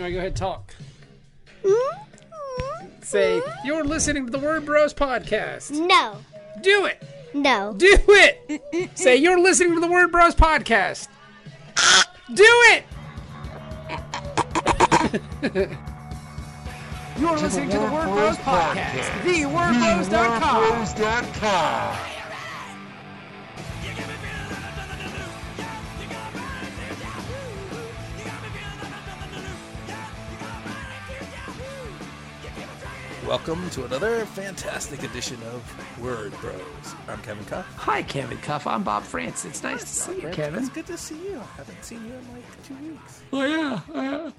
All right, go ahead, talk. Mm-hmm. Say, you're listening to the Word Bros podcast. No. Do it. No. Do it. Say, you're listening to the Word Bros podcast. Do it. you're listening to the Word Bros podcast. TheWordBros.com. Welcome to another fantastic edition of Word Bros. I'm Kevin Cuff. Hi, Kevin Cuff. I'm Bob France. It's nice to see you, Kevin. It's good to see you. I haven't seen you in like two weeks. Oh yeah. Uh,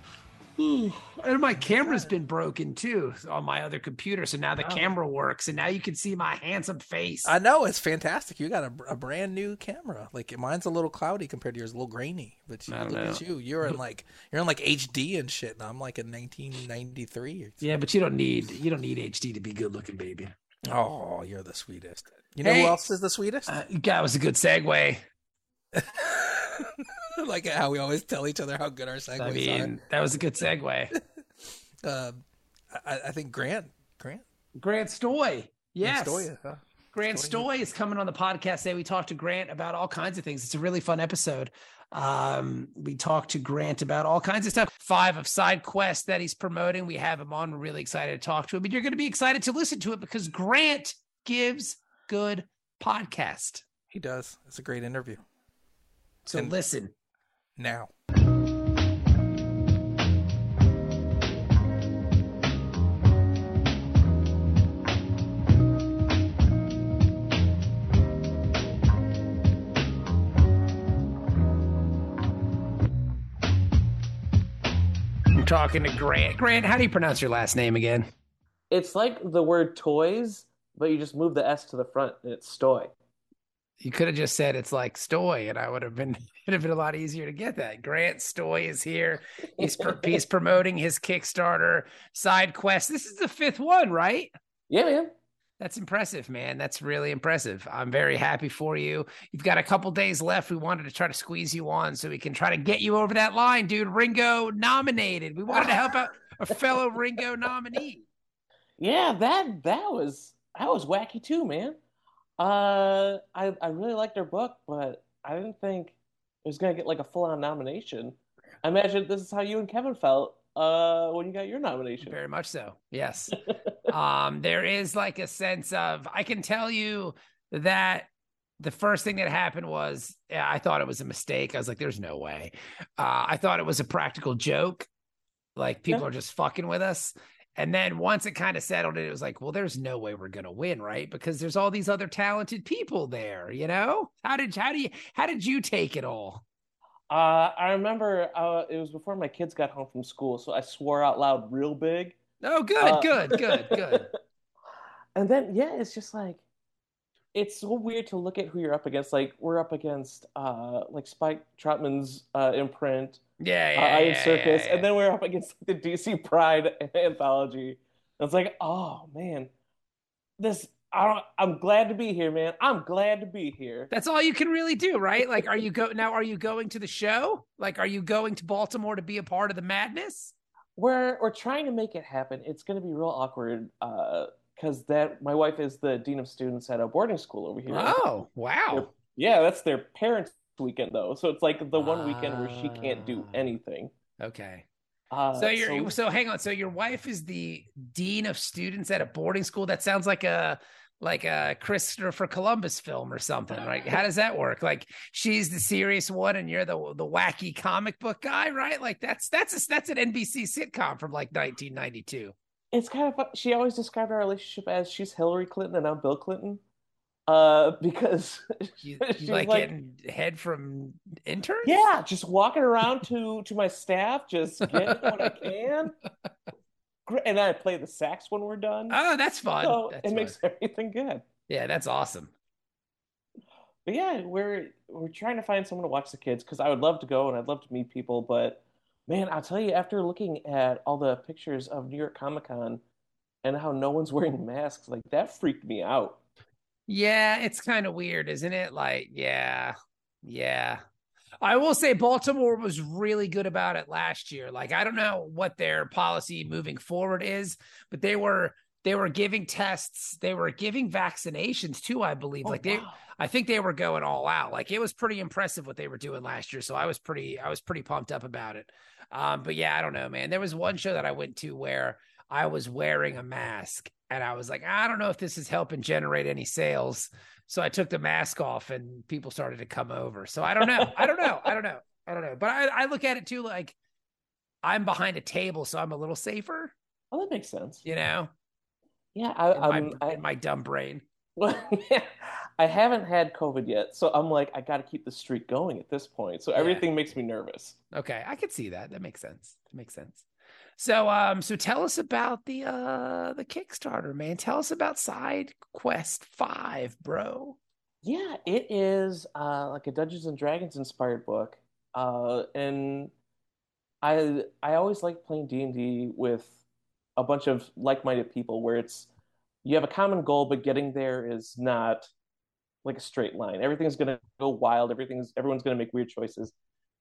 ooh. and my camera's been broken too on my other computer, so now the Oh. camera works, and now you can see my handsome face. I know it's fantastic. You got a, a brand new camera. Like mine's a little cloudy compared to yours, a little grainy. But you, look know. at you. You're in like you're in like HD and shit, and I'm like in 1993. yeah, but you don't need you don't need HD to be good looking, baby. Oh, you're the sweetest. You know Hey. who else is the sweetest? Uh, that was a good segue. like how we always tell each other how good our segues I mean, that was a good segue. Uh, I, I think Grant, Grant, Grant Stoye. Yes. Stoya, huh? Grant Stoye. Stoye is coming on the podcast today. We talked to Grant about all kinds of things. It's a really fun episode. Um, we talked to Grant about all kinds of stuff. Five of Sidequests that he's promoting. We have him on. We're really excited to talk to him. And you're going to be excited to listen to it because Grant gives good podcast. He does. It's a great interview. So And- listen. Now. I'm talking to Grant. Grant, how do you pronounce your last name again? It's like the word toys, but you just move the S to the front and it's stoy. You could have just said it's like Stoy, and I would have been it'd have been a lot easier to get that. Grant Stoye is here. He's he's promoting his Kickstarter Sidequest. This is the fifth one, right? Yeah, man. That's impressive, man. That's really impressive. I'm very happy for you. You've got a couple days left. We wanted to try to squeeze you on so we can try to get you over that line, dude. Ringo nominated. We wanted to help out a fellow Ringo nominee. Yeah, that that was that was wacky too, man. Uh, I I really liked her book, but I didn't think it was gonna get like a full on nomination. I imagine this is how you and Kevin felt uh when you got your nomination. Very much so. Yes. um, there is like a sense of I can tell you that the first thing that happened was yeah, I thought it was a mistake. I was like, there's no way. Uh, I thought it was a practical joke. Like people Yeah. are just fucking with us. And then once it kind of settled it, it was like, well, there's no way we're gonna win, right? Because there's all these other talented people there, you know? How did how do you how did you take it all? Uh, I remember uh, it was before my kids got home from school, so I swore out loud real big. Oh, good, Uh, good, good, good. And then yeah, it's just like it's so weird to look at who you're up against. Like we're up against uh like Spike Trotman's uh imprint, Yeah, uh. Iron yeah, Circus, yeah, and then we're up against the DC Pride anthology. And it's like, oh man, this I don't, I'm glad to be here, man. I'm glad to be here. That's all you can really do, right? Like, are you go now? Are you going to the show? Like, are you going to Baltimore to be a part of the madness? We're we're trying to make it happen. It's going to be real awkward uh because that my wife is the dean of students at a boarding school over here. Oh, wow! Yeah, that's their parents' weekend though. So it's like the one weekend where she can't do Ah. anything. Okay, Uh, so you're so, hang on. So your wife is the dean of students at a boarding school. That sounds like a like a Christopher Columbus film or something, right? How does that work? Like she's the serious one, and you're the the wacky comic book guy, right? Like that's that's a, that's an NBC sitcom from like 1992. it's kind of fun. She always described our relationship as she's Hillary Clinton and I'm Bill Clinton. Uh, because You, you like, like- getting head from interns? yeah, just walking around to to my staff, just getting what I can. And I play the sax when we're done. Oh, that's fun. so That's it fun. makes everything good. Yeah, that's awesome. But yeah, we're we're trying to find someone to watch the kids because I would love to go and I'd love to meet people, but man, I'll tell you, after looking at all the pictures of New York Comic Con and how no one's wearing masks, like that freaked me out. Yeah, it's kind of weird, isn't it? Like, yeah, yeah. I will say Baltimore was really good about it last year. Like I don't know what their policy moving forward is, but they were they were giving tests, they were giving vaccinations too, I believe. Oh, like they wow. I think they were going all out. Like it was pretty impressive what they were doing last year. So I was pretty I was pretty pumped up about it. Um but yeah, I don't know, man. There was one show that I went to where I was wearing a mask and I was like, I don't know if this is helping generate any sales. So I took the mask off and people started to come over. So I don't know. I don't know. I don't know. I don't know. But I, I look at it too like I'm behind a table, so I'm a little safer, Oh, that makes sense. you know, Yeah, I, in my, I'm, I, in my dumb brain. Well, yeah, I haven't had COVID yet, so I'm like, I got to keep the streak going at this point. So Yeah. everything makes me nervous. Okay, I could see that. That makes sense. That makes sense. So um so tell us about the uh the Kickstarter, man. Tell us about Side Quest 5, bro. Yeah, it is uh, like a Dungeons and Dragons inspired book, uh, and I I always like playing D and D with a bunch of like minded people, where it's you have a common goal, but getting there is not like a straight line. Everything's gonna go wild. Everything's everyone's gonna make weird choices,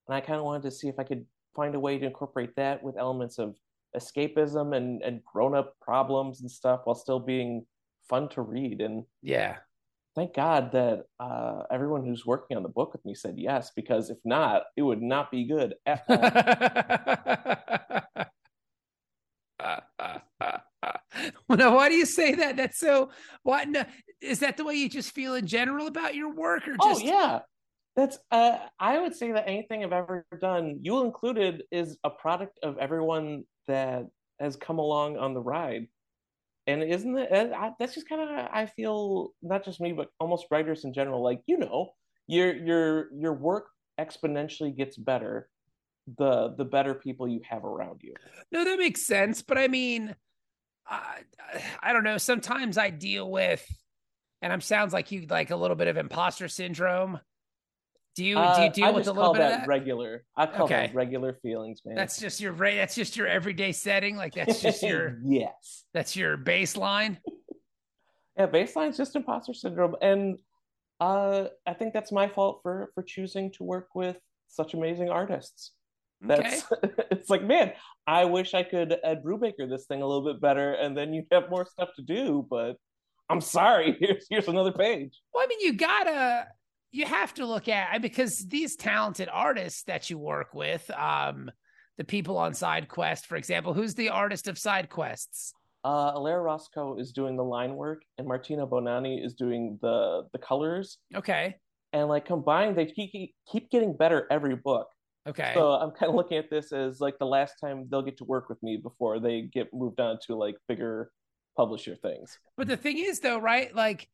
and I kind of wanted to see if I could find a way to incorporate that with elements of escapism and and grown up problems and stuff while still being fun to read and Yeah. thank God that uh, everyone who's working on the book with me said yes, because if not, it would not be good at all. well, now, why do you say that? That's so. What no, is that the way you just feel in general about your work, or oh yeah, that's. Uh, I would say that anything I've ever done, you included, is a product of everyone that has come along on the ride. And isn't it? uh, that's just kind of I feel not just me, but almost writers in general. Like you know, your your your work exponentially gets better the the better people you have around you. No, that makes sense. But I mean, I, I don't know. Sometimes I deal with, and I'm sounds like you like a little bit of imposter syndrome. Do you do Uh, you deal I with a little call bit of that that? regular. I call Okay. that regular feelings, man. That's just your that's just your everyday setting. Like that's just your yes. that's your baseline. Yeah, baseline's just imposter syndrome, and uh, I think that's my fault for for choosing to work with such amazing artists. Okay. That's it's like, man, I wish I could Ed Brubaker this thing a little bit better, and then you'd have more stuff to do. But I'm sorry. Here's here's another page. Well, I mean, you gotta, you have to look at because these talented artists that you work with, um, the people on Sidequest, for example, who's the artist of Sidequests? Uh, Alaire Roscoe is doing the line work, and Martina Bonanni is doing the the colors. Okay, And like combined, they keep keep getting better every book. okay, So I'm kind of looking at this as like the last time they'll get to work with me before they get moved on to like bigger publisher things. but the thing is, though, right? Like,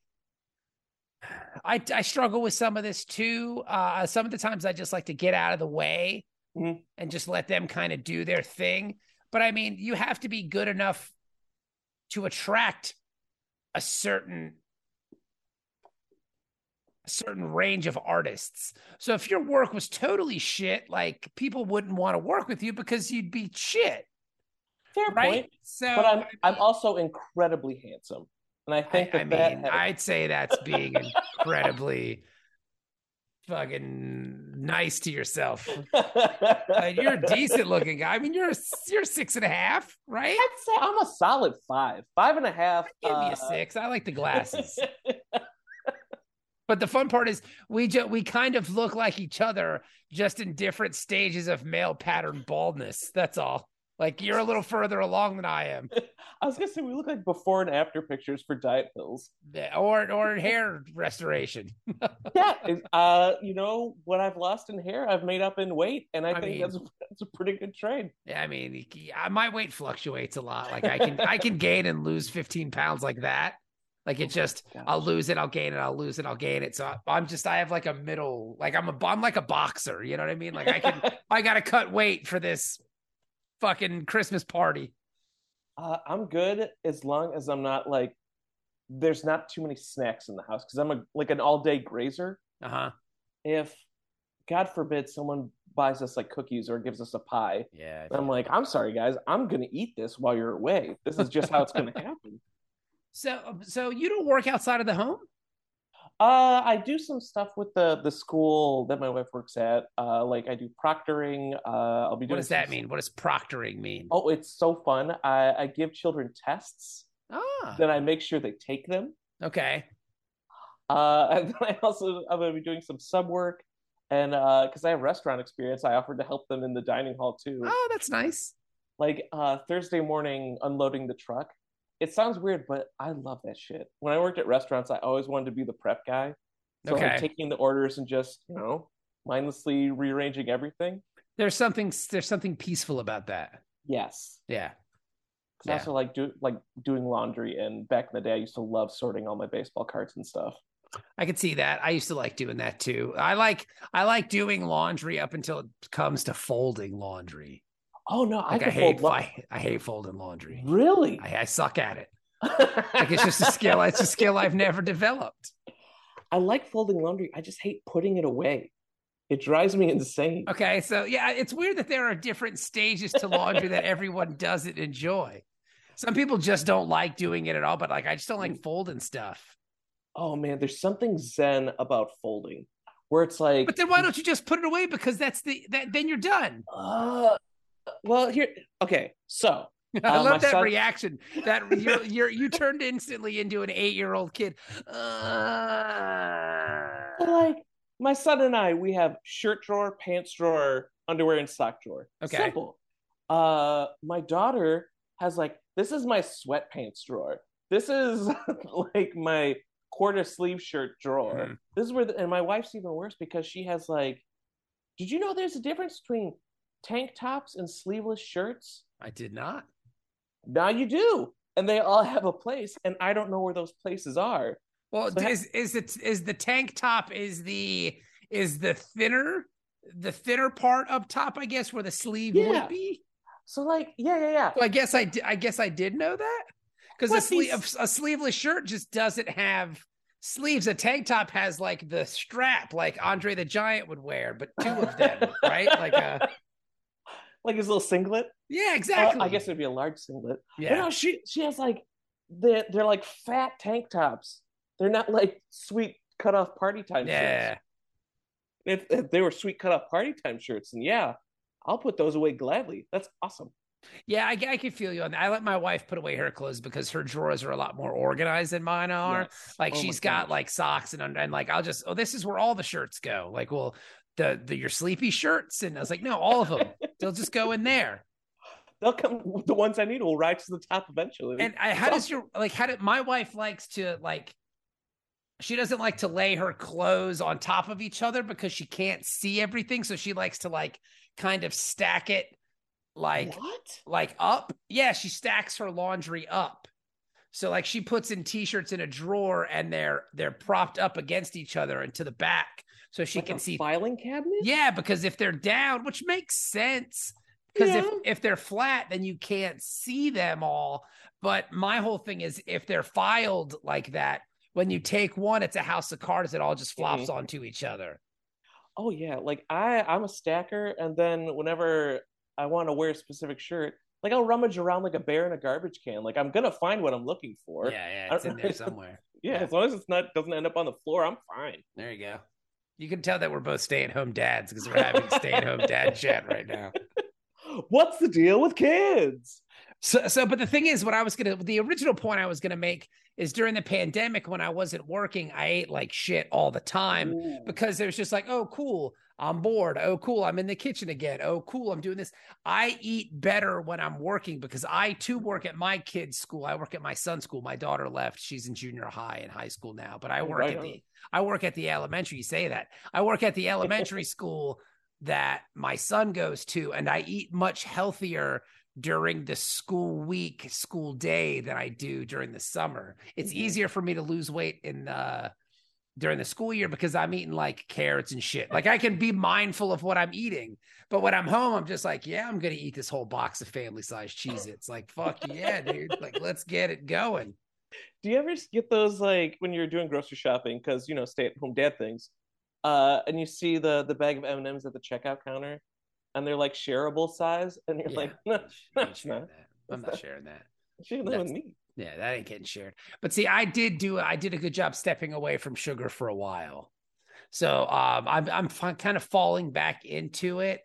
I I struggle with some of this too. Uh, some of the times I just like to get out of the way Mhm. and just let them kind of do their thing. But I mean, you have to be good enough to attract a certain a certain range of artists. So if your work was totally shit, like people wouldn't want to work with you because you'd be shit, Fair right? point. So But I'm I I'm also incredibly handsome, and I I, think that I that mean, had- I'd say that's being incredibly fucking nice to yourself. You're a decent looking guy. I mean, you're a, you're six and a half, right? I'd say I'm a solid five, five and a half. Give me uh, a six. I like the glasses. But the fun part is we just we kind of look like each other, just in different stages of male pattern baldness. That's all. Like you're a little further along than I am, I was gonna say we look like before and after pictures for diet pills. or or hair restoration. Yeah, uh, you know what I've lost in hair, I've made up in weight, and I, I think mean- that's that's a pretty good trade. Yeah, I mean, my weight fluctuates a lot. Like I can I can gain and lose 15 pounds like that. Like it just Gosh. I'll lose it, I'll gain it, I'll lose it, I'll gain it. So I- I'm just I have like a middle, like I'm a I'm like a boxer. You know what I mean? Like I can I got to cut weight for this fucking Christmas party. Uh, I'm good as long as I'm not like there's not too many snacks in the house because I'm a like an all day grazer. Uh huh. If God forbid someone buys us like cookies or gives us a pie, Yeah. I'm like, I'm sorry guys, I'm gonna eat this while you're away. This is just how it's gonna happen. So so you don't work outside of the home? Uh, I do some stuff with the the school that my wife works at. Uh, like I do proctoring. Uh, I'll be doing. What does that mean? What does proctoring mean? Oh, it's so fun. I, I give children tests, Ah, then I make sure they take them. okay. Uh, and then I also I'm gonna be doing some sub work, and uh, because I have restaurant experience, I offered to help them in the dining hall too. Oh, that's nice. Like uh, Thursday morning, unloading the truck. It sounds weird, but I love that shit. When I worked at restaurants, I always wanted to be the prep guy. So Okay. like taking the orders and just you know mindlessly rearranging everything. There's something there's something peaceful about that. Yes. yeah. I also like do like doing laundry, and back in the day, I used to love sorting all my baseball cards and stuff. I could see that. I used to like doing that too. I like I like doing laundry up until it comes to folding laundry. Oh no, I Like I, can hate fold. I, I hate folding laundry. really? I, I suck at it. Like it's just a skill. It's a skill I've never developed. I like folding laundry. I just hate putting it away. It drives me insane. Okay, so yeah, it's weird that there are different stages to laundry that everyone doesn't enjoy. Some people just don't like doing it at all, but like I just don't like folding stuff. Oh man, there's something zen about folding, where it's like, But then why don't you just put it away? Because that's the that then you're done. uh, well, here, okay, so I Uh, love that son- reaction. That you're, you're you turned instantly into an eight year old kid. Uh, like my son and I, we have shirt drawer, pants drawer, underwear, and sock drawer. Okay. Simple. Uh, my daughter has like this is my sweatpants drawer. This is like my quarter sleeve shirt drawer. Mhm. This is where, the, and my wife's even worse because she has like, did you know there's a difference between tank tops and sleeveless shirts? I did not. Now you do, and they all have a place, and I don't know where those places are. Well, So is is it is the tank top is the is the thinner the thinner part up top? I guess where the sleeve Yeah. would be. So like, yeah, yeah, yeah. Well, I guess I di- I guess I did know that because a, these- a sleeveless shirt just doesn't have sleeves. A tank top has like the strap, like Andre the Giant would wear, but two of them, right? Like a Like his little singlet. yeah, Uh, exactly. I guess it'd be a large singlet. Yeah. no, she she has like they're they're like fat tank tops. They're not like sweet cut off party time Yeah. shirts. If, if they were sweet cut off party time shirts, and yeah, I'll put those away gladly. That's awesome. Yeah, I, I can feel you on that. I let my wife put away her clothes because her drawers are a lot more organized than mine are. Yes. Like Oh she's got like socks and under- and like I'll just oh this is where all the shirts go. Like well the the your sleepy shirts and I was like no all of them they'll just go in there. they'll come. The ones I need will rise to the top eventually. And I, how does your like how did my wife likes to like she doesn't like to lay her clothes on top of each other because she can't see everything so she likes to like kind of stack it like what? like up. Yeah, she stacks her laundry up. So like she puts in t-shirts in a drawer and they're they're propped up against each other and to the back so she Like can see filing cabinet. Yeah, because if they're down, which makes sense because if Yeah. if they're flat then you can't see them all. But my whole thing is if they're filed like that, when you take one it's a house of cards it all just flops mm-hmm. onto each other. Oh yeah, like I I'm a stacker, and then whenever I want to wear a specific shirt, like I'll rummage around like a bear in a garbage can. Like I'm gonna find what I'm looking for. yeah, yeah, it's in there somewhere. Yeah, Yeah. as long as it's not doesn't end up on the floor, I'm fine. There you go. You can tell that we're both stay-at-home dads because we're having stay-at-home dad chat right now. What's the deal with kids? So, so, but the thing is, what I was gonna, the original point I was gonna make is during the pandemic when I wasn't working, I ate like shit all the time Ooh. because it was just like, oh, cool, I'm bored. Oh, cool, I'm in the kitchen again. Oh, cool, I'm doing this. I eat better when I'm working because I too work at my kid's school. I work at my son's school. My daughter left; she's in junior high and high school now. But I work right at the, I work at the elementary. You say that I work at the elementary school that my son goes to, and I eat much healthier during the school week, school day than I do during the summer. It's Mhm. easier for me to lose weight in the during the school year because I'm eating like carrots and shit. Like I can be mindful of what I'm eating. But when I'm home, I'm just like, yeah, I'm gonna eat this whole box of family size cheese. Its. Like, fuck yeah, dude. Like, let's get it going. Do you ever get those like when you're doing grocery shopping because you know stay at home dad things, uh, and you see the the bag of M and M's at the checkout counter, and they're like shareable size, and you're Yeah. like, no, no, sharing not. I'm not not. sharing that. Share that with me. Yeah, that ain't getting shared. But see, I did do I did a good job stepping away from sugar for a while. So um, I'm I'm kind of falling back into it,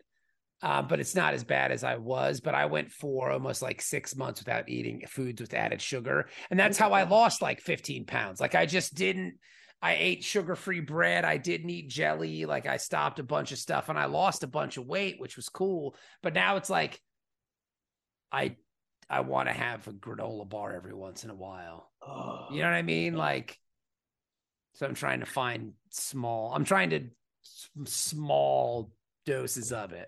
uh, but it's not as bad as I was. But I went for almost like six months without eating foods with added sugar, and that's how I lost like 15 pounds. Like I just didn't. I ate sugar free bread. I didn't eat jelly. Like I stopped a bunch of stuff, and I lost a bunch of weight, which was cool. But now it's like I I want to have a granola bar every once in a while. Oh, You know what I mean? Like, so I'm trying to find small. I'm trying to small doses of it,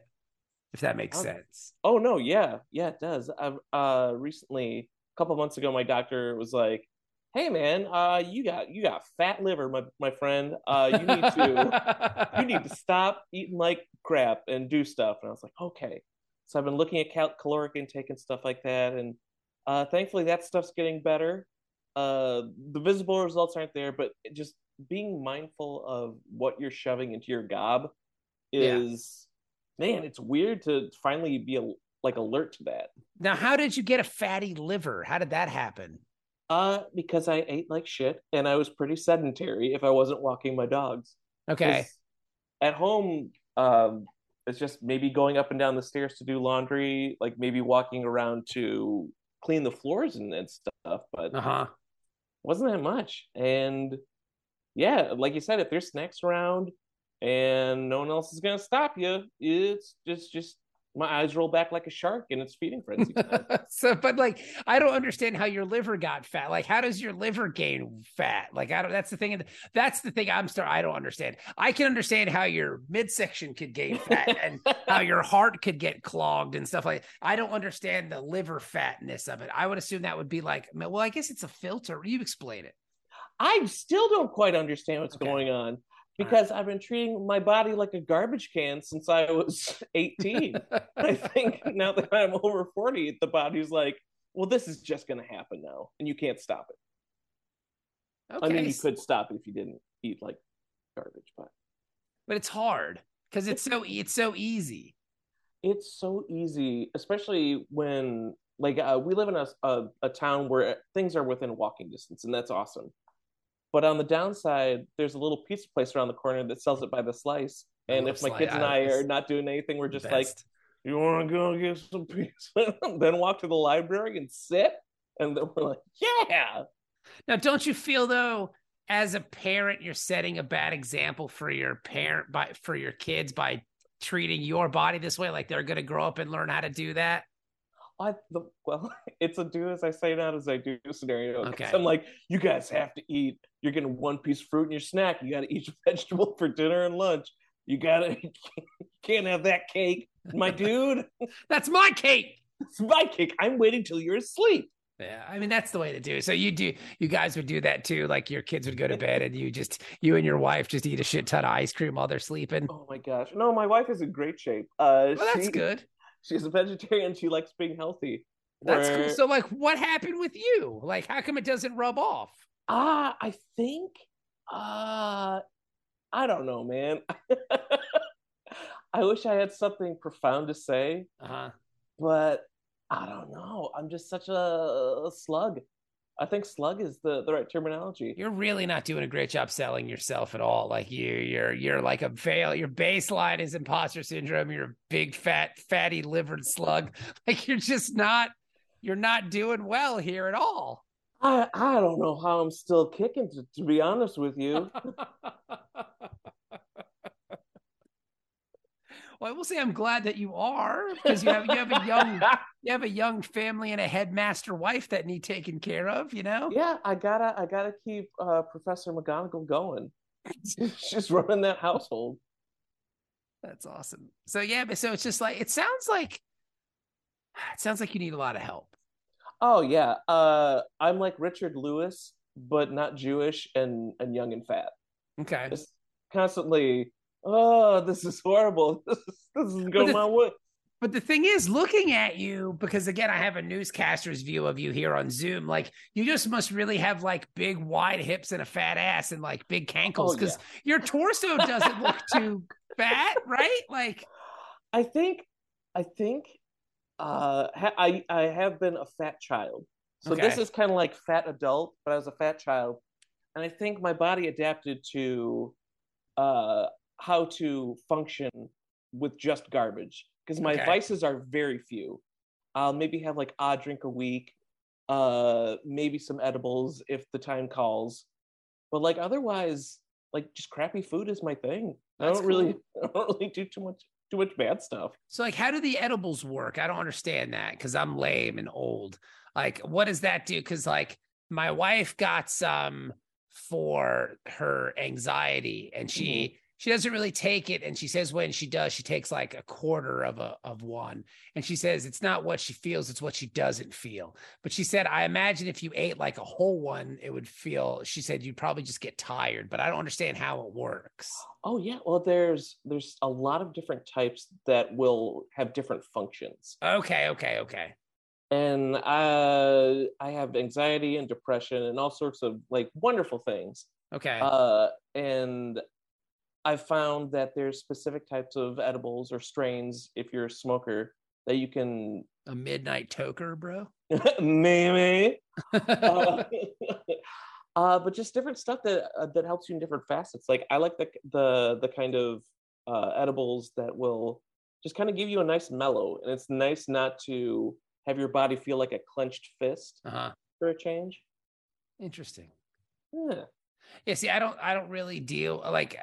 if that makes Okay. sense. Oh no, yeah, yeah, it does. I've uh recently, a couple months ago, my doctor was like, "Hey, man, uh, you got you got fat liver, my my friend. Uh, you need to you need to stop eating like crap and do stuff." And I was like, "Okay." So I've been looking at cal- caloric intake and stuff like that, and uh, thankfully that stuff's getting better. Uh, the visible results aren't there, but just being mindful of what you're shoving into your gob is, man, it's weird to finally be a, like alert to that. Now, how did you get a fatty liver? How did that happen? Uh, because I ate like shit and I was pretty sedentary if I wasn't walking my dogs. Okay. At home, um, it's just maybe going up and down the stairs to do laundry, like maybe walking around to clean the floors and, and stuff, but Uh huh. wasn't that much. And yeah, like you said, if there's snacks around and no one else is gonna stop you, it's just just my eyes roll back like a shark and it's feeding frenzy so, but like, I don't understand how your liver got fat. Like, how does your liver gain fat? Like, I don't. That's the thing. That's the thing. I'm start. I don't understand. I can understand how your midsection could gain fat and how your heart could get clogged and stuff like. I don't understand the liver fatness of it. I would assume that would be like, well, I guess it's a filter. You explain it. I still don't quite understand what's Okay. going on because I've been treating my body like a garbage can since I was 18. I think now that I'm over 40, the body's like, well, this is just going to happen now, and you can't stop it. okay, I mean, you could stop it if you didn't eat like garbage, but but it's hard because it's so it's so easy. it's so easy, especially when like uh, we live in a, a a town where things are within walking distance, and that's awesome. But on the downside, there's a little pizza place around the corner that sells it by the slice. And if my kids and I- are not doing anything, we're just like, you want to go get some pizza? then walk to the library and sit. And then we're like, yeah. Now, don't you feel though, as a parent, you're setting a bad example for your parent by for your kids by treating your body this way? Like they're going to grow up and learn how to do that. I, the, well, it's a do as I say, not as I do scenario. Okay. I'm like, you guys have to eat. You're getting one piece of fruit in your snack. You got to eat your vegetable for dinner and lunch. You gotta can't have that cake, my dude. That's my cake. It's my cake. I'm waiting till you're asleep. Yeah, I mean that's the way to do it. So you do, you guys would do that too. Like your kids would go to bed and you just, you and your wife just eat a shit ton of ice cream while they're sleeping. Oh my gosh. No, my wife is in great shape. Uh, Well, that's she- good. She's a vegetarian. She likes being healthy. That's Where- cool. So like, what happened with you? Like, how come it doesn't rub off? Ah, I think uh I don't know, man. I wish I had something profound to say, Uh huh. but I don't know. I'm just such a slug. I think slug is the, the right terminology. You're really not doing a great job selling yourself at all. Like you, you're you're like a fail. Your baseline is imposter syndrome. You're a big fat fatty livered slug. Like you're just not. You're not doing well here at all. I I don't know how I'm still kicking to, to be honest with you. well, I will say I'm glad that you are because you have you have a young you have a young family and a headmaster wife that need taken care of. You know. yeah, I gotta I gotta keep uh, Professor McGonagall going. She's running that household. That's awesome. So yeah, but so it's just like it sounds like it sounds like you need a lot of help. Oh yeah. Uh I'm like Richard Lewis, but not Jewish and and young and fat. Okay. Just constantly, oh, this is horrible. This is this going my way. But the thing is, looking at you, because again, I have a newscaster's view of you here on Zoom. Like, you just must really have like big, wide hips and a fat ass and like big cankles Oh, because your torso doesn't look too fat, right? Like, I think I think uh ha- I I have been a fat child. So this is kind of like fat adult, but I was a fat child, and I think my body adapted to uh, how to function with just garbage because my Okay. vices are very few. I'll maybe have like odd drink a week, uh, maybe some edibles if the time calls, but like otherwise, like just crappy food is my thing. I don't really, I don't really do too much, too much bad stuff. So, like, how do the edibles work? I don't understand that because I'm lame and old. Like, what does that do? Because, like, my wife got some for her anxiety, and she mm-hmm. She doesn't really take it. And she says when she does, she takes like a quarter of a of one, and she says it's not what she feels, it's what she doesn't feel. But she said, I imagine if you ate like a whole one, it would feel. She said you'd probably just get tired, but I don't understand how it works. Oh yeah, well there's there's a lot of different types that will have different functions. Okay, okay, okay. And uh, I have anxiety and depression and all sorts of like wonderful things. Okay. Uh, and I've found that there's specific types of edibles or strains if you're a smoker that you can a midnight toker, bro. maybe uh, uh, but just different stuff that uh, that helps you in different facets. Like I like the the the kind of uh, edibles that will just kind of give you a nice mellow, and it's nice not to have your body feel like a clenched fist Uh-huh. for a change. Interesting. Yeah. Yeah, see, I don't I don't really deal like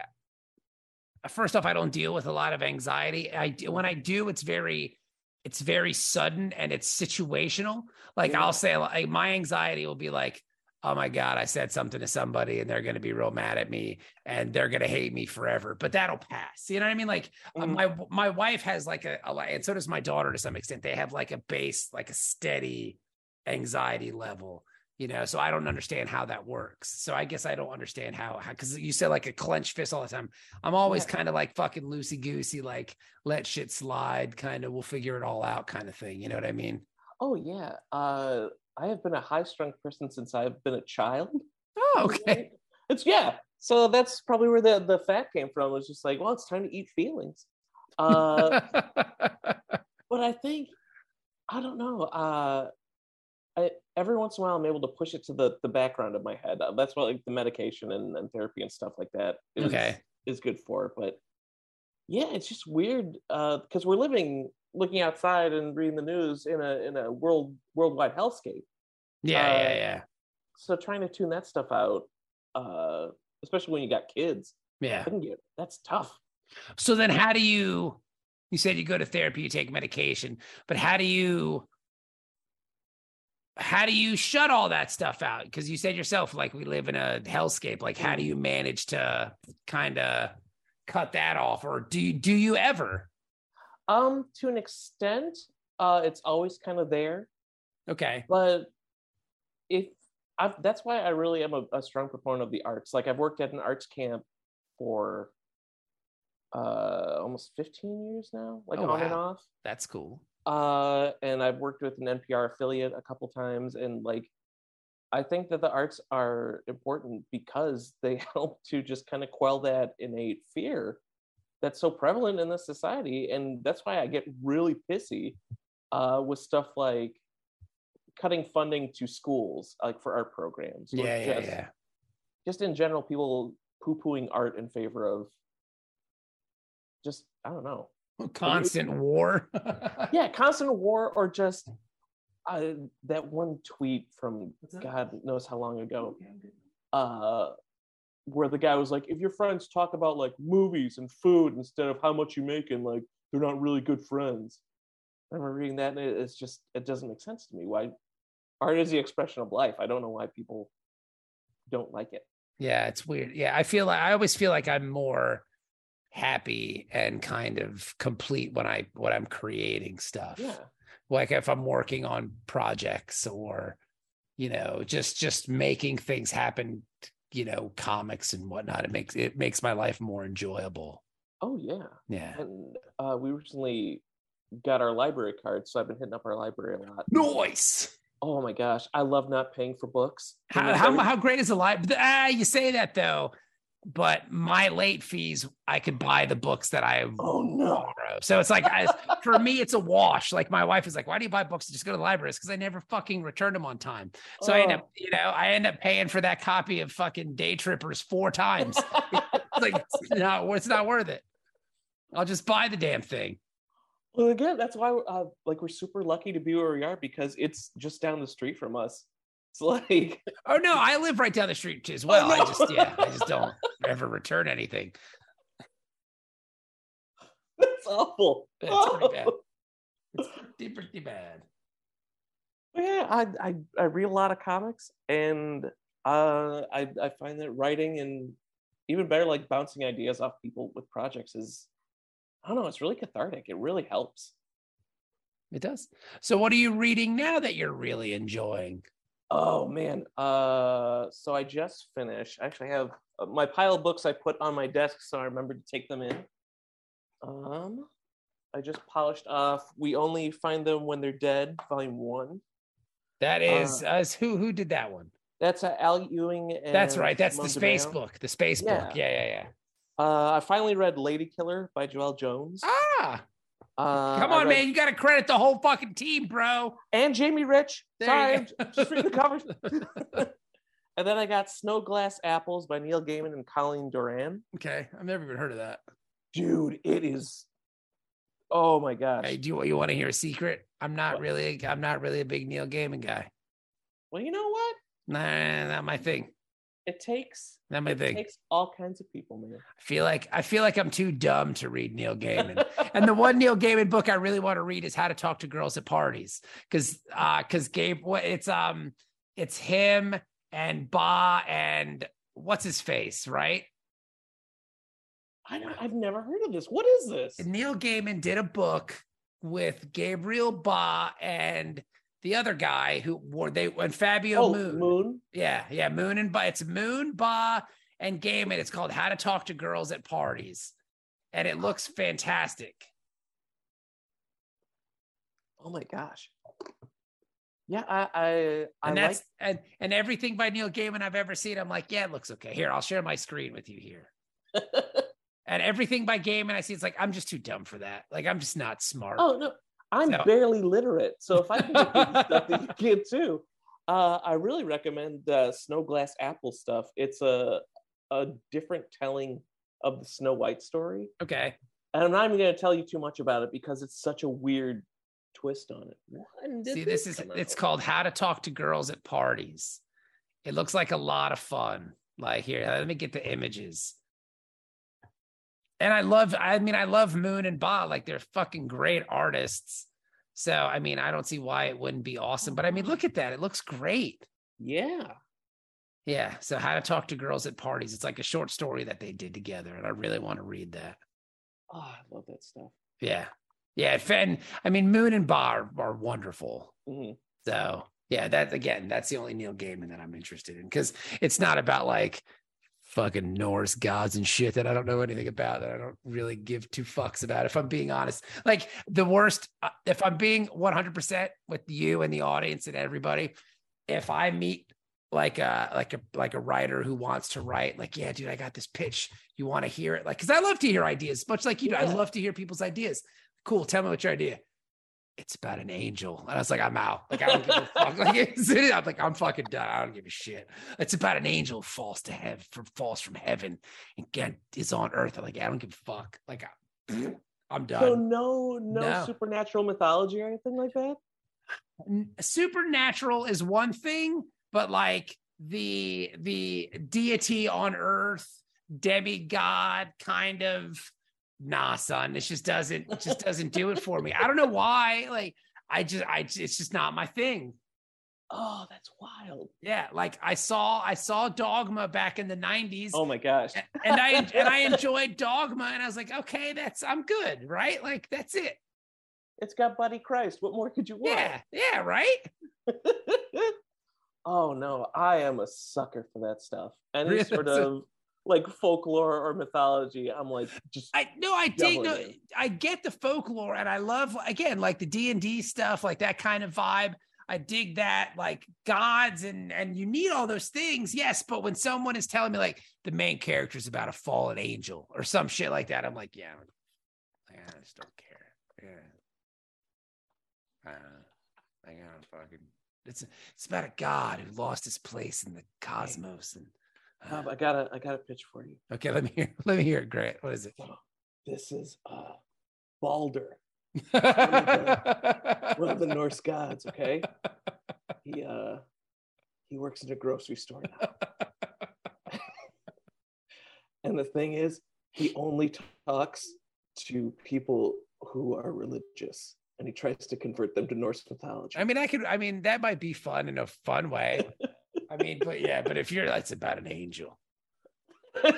first off, I don't deal with a lot of anxiety. I do when I do, it's very it's very sudden and it's situational. Like Yeah. I'll say like my anxiety will be like, oh my God, I said something to somebody and they're gonna be real mad at me and they're gonna hate me forever. But that'll pass. You know what I mean? Like Mhm. my my wife has like a, a and so does my daughter to some extent. They have like a base, like a steady anxiety level you know so i don't understand how that works so i guess i don't understand how because you said like a clenched fist all the time i'm always Yeah. kind of like fucking loosey goosey like let shit slide kind of we'll figure it all out kind of thing you know what i mean Oh yeah. Uh, I have been a high strung person since I've been a child. oh okay It's yeah. So that's probably where the the fat came from. Was just like, well, it's time to eat feelings. Uh, but I think I don't know. Uh, I, every once in a while, I'm able to push it to the the background of my head. Uh, that's what like the medication and, and therapy and stuff like that is, Okay. is good for. But yeah, it's just weird because we're living looking outside and reading the news in a in a world worldwide hellscape. yeah Uh, yeah yeah So trying to tune that stuff out, uh, especially when you got kids, yeah get that's tough. so then how do you you said you go to therapy you take medication but how do you how do you shut all that stuff out? Because you said yourself like we live in a hellscape. Like how do you manage to kind of cut that off? Or do you do you ever? Um, to an extent, uh, it's always kind of there. okay. But if I've, that's why I really am a, a strong proponent of the arts. Like I've worked at an arts camp for uh, almost 15 years now, like Oh, on and off. that's cool Uh, and I've worked with an NPR affiliate a couple times, and like I think that the arts are important because they help to just kind of quell that innate fear that's so prevalent in this society, and that's why I get really pissy uh, with stuff like cutting funding to schools, like for art programs. yeah yeah just, yeah Just in general, people poo-pooing art in favor of just I don't know constant war yeah, constant war or just uh, that one tweet from God knows how long ago, uh, where the guy was like, "If your friends talk about like movies and food instead of how much you make, and like they're not really good friends." I remember reading that, and it, it's just it doesn't make sense to me. Why art is the expression of life. I don't know why people don't like it. Yeah, it's weird. Yeah, I feel like I always feel like I'm more happy and kind of complete when I when I'm creating stuff. Yeah, Like if I'm working on projects or you know, just just making things happen, you know, comics and whatnot. It makes it makes my life more enjoyable. oh yeah. Yeah. And uh, we recently got our library card, so I've been hitting up our library a lot. Noise. Oh my gosh, I love not paying for books. How how, how great is the life? Ah, you say that though. But my late fees, I could buy the books that I Oh no. borrow. So it's like I, for me, it's a wash. Like my wife is like, "Why do you buy books? Just go to the library." Because I never fucking return them on time. So I end Oh. up, you know, I end up paying for that copy of fucking Day Trippers four times. It's like it's not, it's not worth it. I'll just buy the damn thing. Well, again, that's why uh, like we're super lucky to be where we are because it's just down the street from us. It's like Oh no, I live right down the street as well. I no. just yeah, I just don't ever return anything. that's awful. It's pretty bad. It's pretty, pretty bad. Yeah, I, I I read a lot of comics, and uh, I I find that writing and even better, like bouncing ideas off people with projects is, I don't know, it's really cathartic. It really helps. It does. So what are you reading now that you're really enjoying? Oh man, uh, so I just finished. I actually have uh, my pile of books I put on my desk, so I remember to take them in. Um, I just polished off. We only find them when they're dead, volume one. That is us. Who who did that one? That's uh, Al Ewing. And That's right. That's the space Di Meo. book. The space book. Yeah, yeah, yeah. Uh, I finally read Lady Killer by Joelle Jones. Ah, Uh, come on, read- man. You got to credit the whole fucking team, bro. And Jamie Rich. There Sorry, I'm just reading the covers. and then I got Snow Glass Apples by Neil Gaiman and Colleen Doran. Okay, I've never even heard of that. Dude, it is. Oh my gosh. Hey, do you, you want to hear a secret? I'm not What? really. I'm not really a big Neil Gaiman guy. Well, you know what? Nah, not my thing. It takes Not my it thing. takes all kinds of people, man. I feel like I feel like I'm too dumb to read Neil Gaiman. and the one Neil Gaiman book I really want to read is How to Talk to Girls at Parties, because because Gabe, what it's um it's him and Ba and what's his face, right? I don't, I've never heard of this. What is this? And Neil Gaiman did a book with Gabriel Ba and the other guy who wore they when Fabio oh, Moon. Moon. Yeah, yeah, Moon and Ba. It's Moon, Ba, and Gaiman. It's called How to Talk to Girls at Parties, and it looks fantastic. Oh my gosh. Yeah, I I, I and like that's and and everything by Neil Gaiman I've ever seen. I'm like, yeah, it looks okay. Here, I'll share my screen with you here. And everything by Gaiman I see, it's like I'm just too dumb for that. Like I'm just not smart. Oh no, I'm So- barely literate, so if I can get stuff that you can too, uh, I really recommend uh, Snow Glass Apple stuff. It's a a different telling of the Snow White story, Okay. and I'm not even going to tell you too much about it because it's such a weird twist on it. When did See, this is it's out? called How to Talk to Girls at Parties. It looks like a lot of fun. Like here, let me get the images. And I love, I mean, I love Moon and Ba. Like they're fucking great artists. So I mean, I don't see why it wouldn't be awesome. But I mean, look at that. It looks great. Yeah. Yeah. So how to talk to girls at parties. It's like a short story that they did together. And I really want to read that. Oh, I love that stuff. Yeah. Yeah. And I mean, Moon and Ba are, are wonderful. Mhm. So yeah, that again, that's the only Neil Gaiman that I'm interested in because it's not about like fucking Norse gods and shit that I don't know anything about that I don't really give two fucks about. If I'm being honest, like the worst, uh, if I'm being 100% with you and the audience and everybody, if I meet like a like a like a writer who wants to write, like, yeah, dude, I got this pitch. You want to hear it? Like, because I love to hear ideas, much like you do. I love to hear people's ideas. Cool. Tell me what your idea it's about an angel. And I was like, I'm out. Like, I don't give a fuck. Like, I'm like, I'm fucking done. I don't give a shit. It's about an angel falls to heaven, from, falls from heaven and get is on earth. I'm like, I don't give a fuck. Like, I, I'm done. So no, no, No. supernatural mythology or anything like that. Supernatural is one thing, but like the the deity on earth, demigod kind of nah, son. It just doesn't it just doesn't do it for me. I don't know why. Like, I just I it's just not my thing. Oh, that's wild. Yeah, like I saw I saw Dogma back in the 90s Oh my gosh. and I and I enjoyed Dogma and I was like, okay, that's I'm good, right? Like that's it. It's got Buddy Christ. What more could you want? Yeah, yeah, right? oh no, I am a sucker for that stuff. Any Really? sort of like folklore or mythology, I'm like just I no, I dig no, I get the folklore and I love again like the D and D stuff, like that kind of vibe. I dig that, like gods and and you need all those things, yes. But when someone is telling me like the main character is about a fallen angel or some shit like that, I'm like, yeah, I just don't care. Yeah, uh, I don't fucking. It's it's about a god who lost his place in the cosmos and. Bob, I got a I got a pitch for you. Okay, let me hear. Let me hear it, Grant. What is it? So, this is uh Balder, one of the Norse gods. Okay, he uh he works in a grocery store now, and the thing is, he only talks to people who are religious, and he tries to convert them to Norse mythology. I mean, I could. I mean, that might be fun in a fun way. I mean, but yeah, but if you're, that's about an angel. that's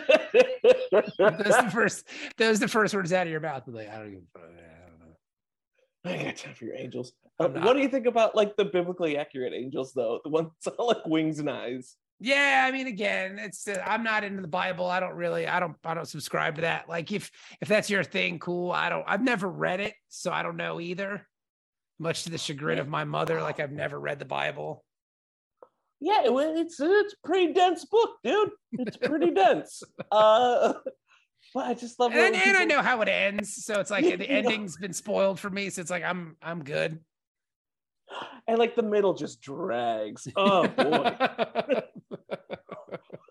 the first. Those the first words out of your mouth. Like, I don't even. I don't know. I got time for your angels. Uh, what do you think about like the biblically accurate angels, though? The ones that are like wings and eyes. Yeah, I mean, again, it's uh, I'm not into the Bible. I don't really, I don't, I don't subscribe to that. Like, if if that's your thing, cool. I don't. I've never read it, so I don't know either. Much to the chagrin of my mother, like I've never read the Bible. Yeah, it, it's it's a pretty dense book, dude. It's pretty dense. Uh, but I just love. And, and I know how it ends, so it's like the ending's been spoiled for me. So it's like I'm I'm good. And like the middle just drags. Oh boy.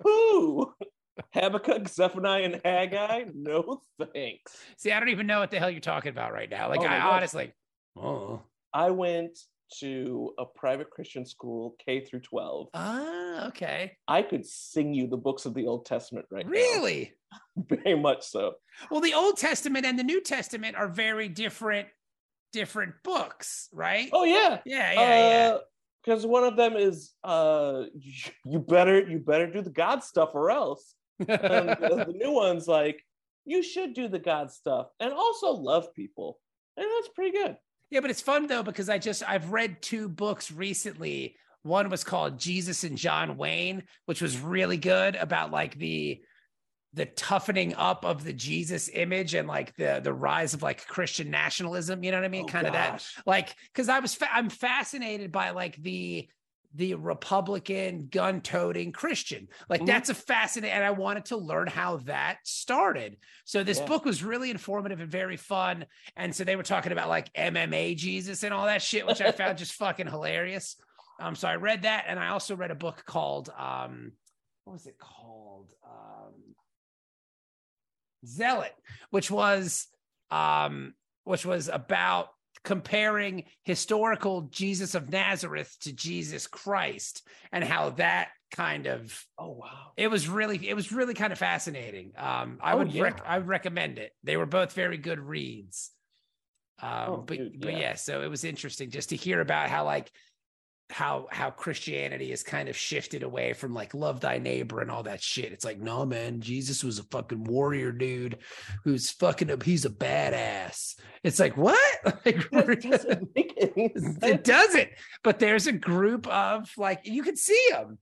Who? Habakkuk, Zephaniah, and Haggai? No thanks. See, I don't even know what the hell you're talking about right now. Like, Oh I God. honestly, oh, I went to a private Christian school, K through 12. ah, okay, I could sing you the books of the Old Testament right now. really? Very much so. Well, the Old Testament and the New Testament are very different, different books, right? Oh yeah. yeah, yeah, yeah. Because one of them is uh you- you better you better do the God stuff or else. And the, the new one's like, you should do the God stuff and also love people. And that's pretty good. Yeah, but it's fun though because I just I've read two books recently. One was called Jesus and John Wayne, which was really good about like the the toughening up of the Jesus image and like the the rise of like Christian nationalism. You know what I mean? Oh, kind of that like because I was fa- I'm fascinated by like the the Republican gun-toting Christian. Like Mhm. that's a fascinating, and I wanted to learn how that started. So this Yeah. book was really informative and very fun. And so they were talking about like MMA Jesus and all that shit, which I found just fucking hilarious. Um, so I read that, and I also read a book called um, what was it called? Um, Zealot, which was um, which was about comparing historical Jesus of Nazareth to Jesus Christ and how that kind of Oh wow. it was really it was really kind of fascinating. Um, I Oh, would yeah. rec- I would recommend it. They were both very good reads. Um, Oh, but dude, but yeah. yeah, so it was interesting just to hear about how like how how Christianity has kind of shifted away from like love thy neighbor and all that shit. It's like, no man, Jesus was a fucking warrior dude who's fucking up. He's a badass. It's like what? Like, That doesn't make any it doesn't. But there's a group of like you can see them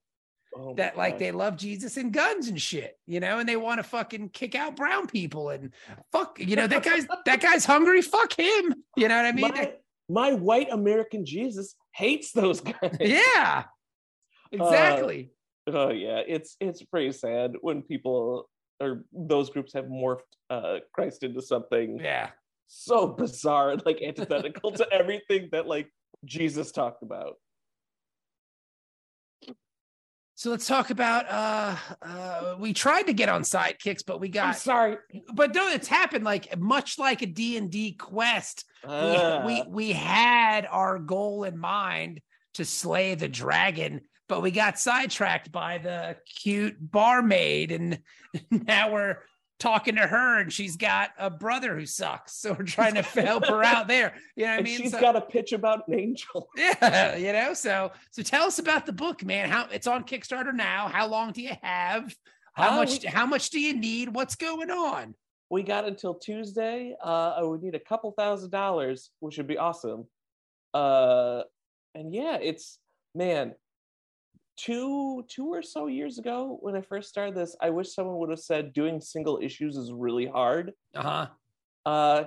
Oh that like gosh. they love Jesus and guns and shit, you know, and they want to fucking kick out brown people and fuck, you know, that guy's that guy's hungry. Fuck him. You know what I mean? my, my white American Jesus hates those guys. yeah, exactly. Oh yeah, it's it's pretty sad when people or those groups have morphed uh, Christ into something yeah. so bizarre and like antithetical to everything that like Jesus talked about. So let's talk about uh uh we tried to get on Sidequests, but we got I'm sorry. but no, it's happened like much like a D&D quest. We, Ah. we we had our goal in mind to slay the dragon, but we got sidetracked by the cute barmaid, and now we're talking to her, and she's got a brother who sucks. So we're trying to help her out there. You know what I mean? she's So- got a pitch about an angel. yeah, you know. So so tell us about the book, man. How it's on Kickstarter now. How long do you have? How Uh, much? we- How much do you need? What's going on? We got until Tuesday. Uh, I would need a couple thousand dollars, which would be awesome. Uh, and yeah, it's man, two two or so years ago when I first started this, I wish someone would have said doing single issues is really hard. Uh huh. Uh,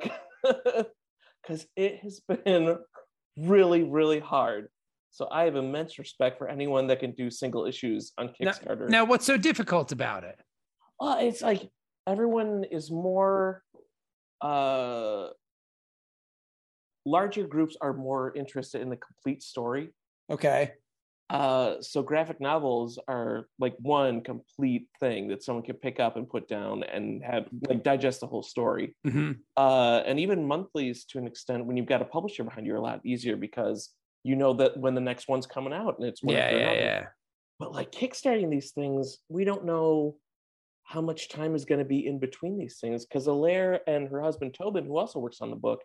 because it has been really really hard. So I have immense respect for anyone that can do single issues on Kickstarter. Now, what's so difficult about it? Well, it's like everyone is more uh larger groups are more interested in the complete story. Okay. Uh so graphic novels are like one complete thing that someone can pick up and put down and have like digest the whole story. hmm Uh and even monthlies to an extent when you've got a publisher behind you are a lot easier because you know that when the next one's coming out and it's Yeah, yeah, yeah. but like kickstarting these things we don't know how much time is going to be in between these things because alaire and her husband tobin who also works on the book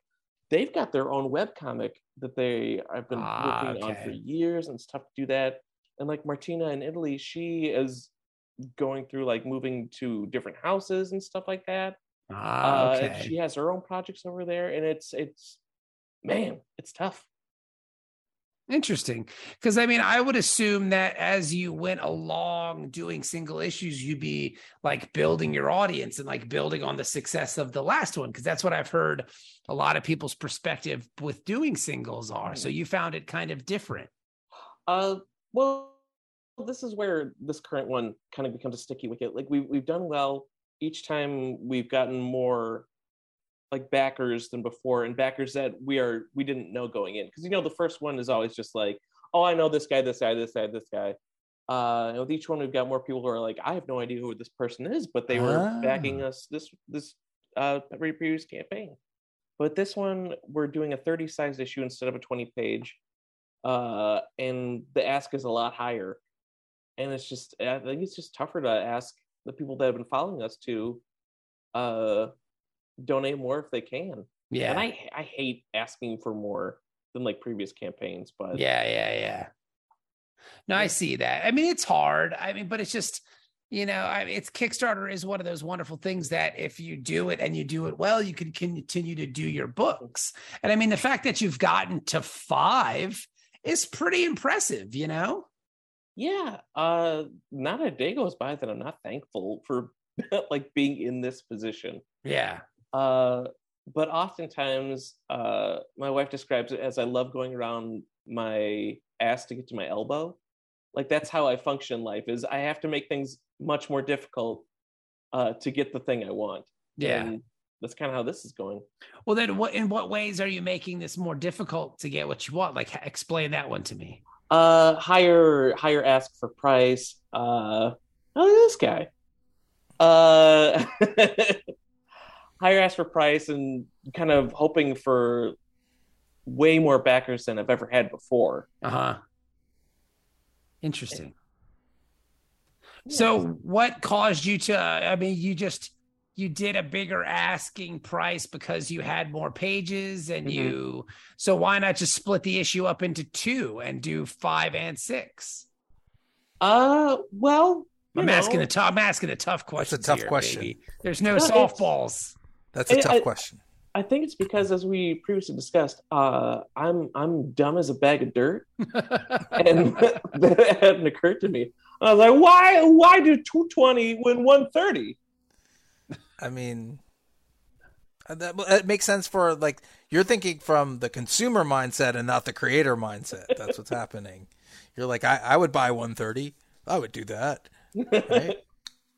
they've got their own web comic that they I've been Ah, working on for years and it's tough to do that. And like martina in italy she is going through like moving to different houses and stuff like that. Ah, uh, okay. and she has her own projects over there and it's it's man it's tough Interesting. Because I mean, I would assume that as you went along doing single issues, you'd be like building your audience and like building on the success of the last one. Because that's what I've heard a lot of people's perspective with doing singles are. So you found it kind of different. Uh, well, this is where this current one kind of becomes a sticky wicket. Like we've we've done well each time. We've gotten more like backers than before, and backers that we are we didn't know going in because you know the first one is always just like, oh, I know this guy, this guy, this guy, this guy. Uh, and with each one, we've got more people who are like, I have no idea who this person is, but they were backing us this this uh previous campaign. But this one, we're doing a 30 size issue instead of a 20 page uh, and the ask is a lot higher. And it's just, I think it's just tougher to ask the people that have been following us to uh, donate more if they can. Yeah. And I, I hate asking for more than like previous campaigns, but Yeah, yeah, yeah. No, I see that. I mean, it's hard. I mean, but it's just, you know, I it's Kickstarter is one of those wonderful things that if you do it and you do it well, you can continue to do your books. And I mean, the fact that you've gotten to five is pretty impressive, you know? yeah, uh, not a day goes by that I'm not thankful for like being in this position. Yeah. Uh, but oftentimes, uh, my wife describes it as I love going around my ass to get to my elbow. Like that's how I function life. Is I have to make things much more difficult uh, to get the thing I want. Yeah. And that's kind of how this is going. Well, then what in what ways are you making this more difficult to get what you want? Like explain that one to me. Uh, higher, higher ask for price. Uh, oh, this guy. Uh, higher ask for price and kind of hoping for way more backers than I've ever had before. Uh-huh. Interesting. So what caused you to I mean you just you did a bigger asking price because you had more pages and Mhm. you so why not just split the issue up into two and do 5 and 6? Uh, well, I'm asking know, a tough I'm asking a tough question. A tough question. There's no No, it's- softballs. That's a I- tough I- question. I think it's because, as we previously discussed, uh, I'm I'm dumb as a bag of dirt, and that hadn't occurred to me. I was like, why why do 220 win 130? I mean, uh, that, that makes sense for like you're thinking from the consumer mindset and not the creator mindset. That's what's happening. You're like, I, I would buy 130. I would do that. Right?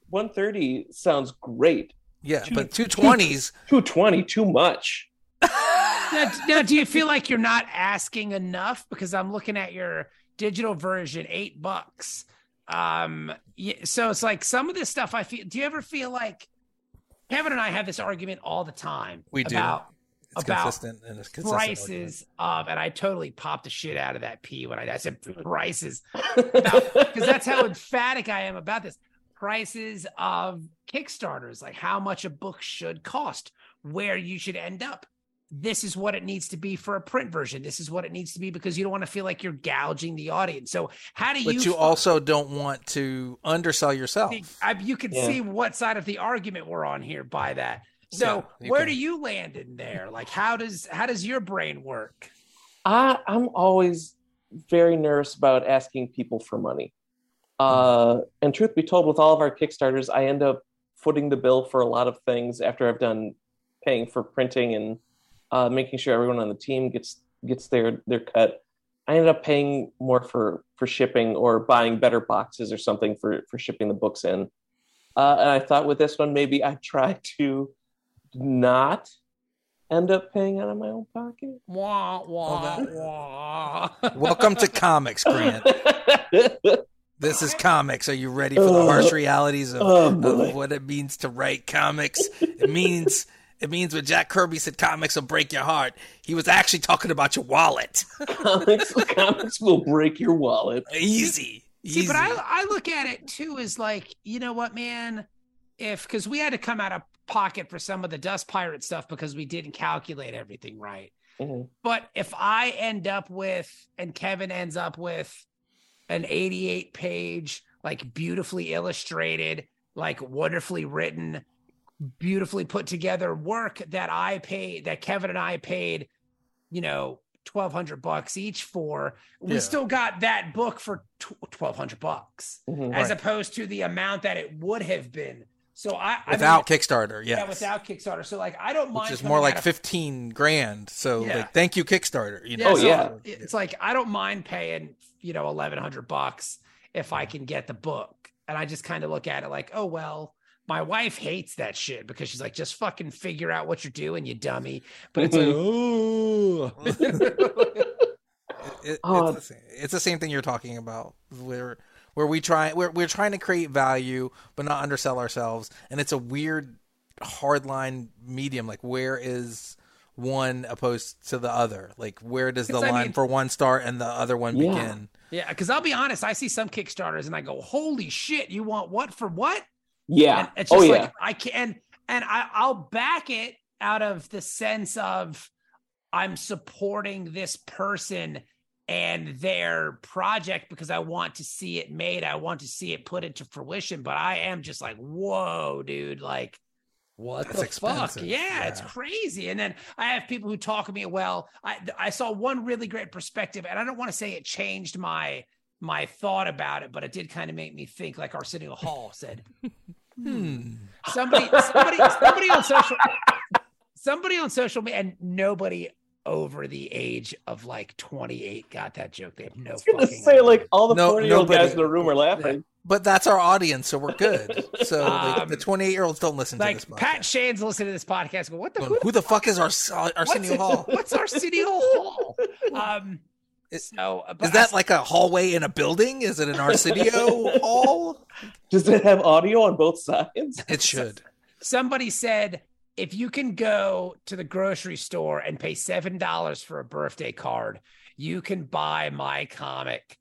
130 sounds great. Yeah, Two- but 220s. 220 too much. now, now, do you feel like you're not asking enough? Because I'm looking at your digital version, eight bucks. Um, yeah, so it's like some of this stuff I feel. Do you ever feel like Kevin and I have this argument all the time? We do. about It's about consistent and it's consistent. prices of, and I totally popped the shit out of that P when I, I said prices because that's how emphatic I am about this. Prices of Kickstarters, like how much a book should cost, where you should end up. This is what it needs to be for a print version. This is what it needs to be because you don't want to feel like you're gouging the audience. So how do But you? But you fi- also don't want to undersell yourself. I, you can Yeah. see what side of the argument we're on here by that. So Yeah, where can. do you land in there? Like how does how does your brain work? I, I'm always very nervous about asking people for money. Uh, and truth be told, with all of our Kickstarters, I end up footing the bill for a lot of things after I've done paying for printing and uh, making sure everyone on the team gets gets their their cut. I ended up paying more for for shipping or buying better boxes or something for for shipping the books in. Uh, and I thought with this one, maybe I try to not end up paying out of my own pocket. Wah, wah, wah. Welcome to comics, Grant. This is comics. Are you ready for the harsh realities of, Oh, of what it means to write comics? It means it means when Jack Kirby said comics will break your heart, he was actually talking about your wallet. comics, comics will break your wallet. Easy. See, Easy. but I I look at it too as like, you know what, man? If because we had to come out of pocket for some of the Dust Pirate stuff because we didn't calculate everything right. Mhm. But if I end up with and Kevin ends up with an 88 page, like beautifully illustrated, like wonderfully written, beautifully put together work that I paid, that Kevin and I paid, you know, 1200 bucks each for, we Yeah. still got that book for tw- 1200 bucks Mhm. as Right. opposed to the amount that it would have been. So I, I without mean, Kickstarter, yes. yeah, without Kickstarter. So like, I don't mind. which is more out like of- 15 grand. So Yeah. like thank you Kickstarter, you know. Oh, so yeah. It's like I don't mind paying, you know, eleven hundred bucks if I can get the book. And I just kind of look at it like, oh well, my wife hates that shit because she's like, just fucking figure out what you're doing, you dummy. But it's like, oh It- Oh. it's, uh, the same, it's the same thing you're talking about where where we try we're, we're trying to create value but not undersell ourselves and it's a weird hard line medium like where is one opposed to the other like where does the I line mean- for one start and the other one Yeah. begin yeah. Because I'll be honest, I see some Kickstarters and I go, holy shit, you want what for what? Yeah. And it's oh just yeah. like I can and I, I'll back it out of the sense of I'm supporting this person and their project because I want to see it made. I want to see it put into fruition. But I am just like, whoa, dude, like what That's the expensive. fuck? Yeah, it's crazy. And then I have people who talk to me. Well, I I saw one really great perspective, and I don't want to say it changed my my thought about it, but it did kind of make me think. Like Arsenio Hall said, hmm. somebody somebody somebody on social somebody on social media and nobody over the age of like 28 got that joke they have no I was gonna fucking say idea. like all the No- forty year old guys in the room are laughing. but that's our audience so we're good. So like, Um, the 28 year olds don't listen to like this podcast. pat shane's listening to this podcast. Go what the Going, who, who the fuck is our Arsenio what's, Hall? what's arsenio hall um It- so is that like a hallway in a building? Is it an Arsenio Hall? Does it have audio on both sides? it should. Somebody said if you can go to the grocery store and pay seven dollars for a birthday card, you can buy my comic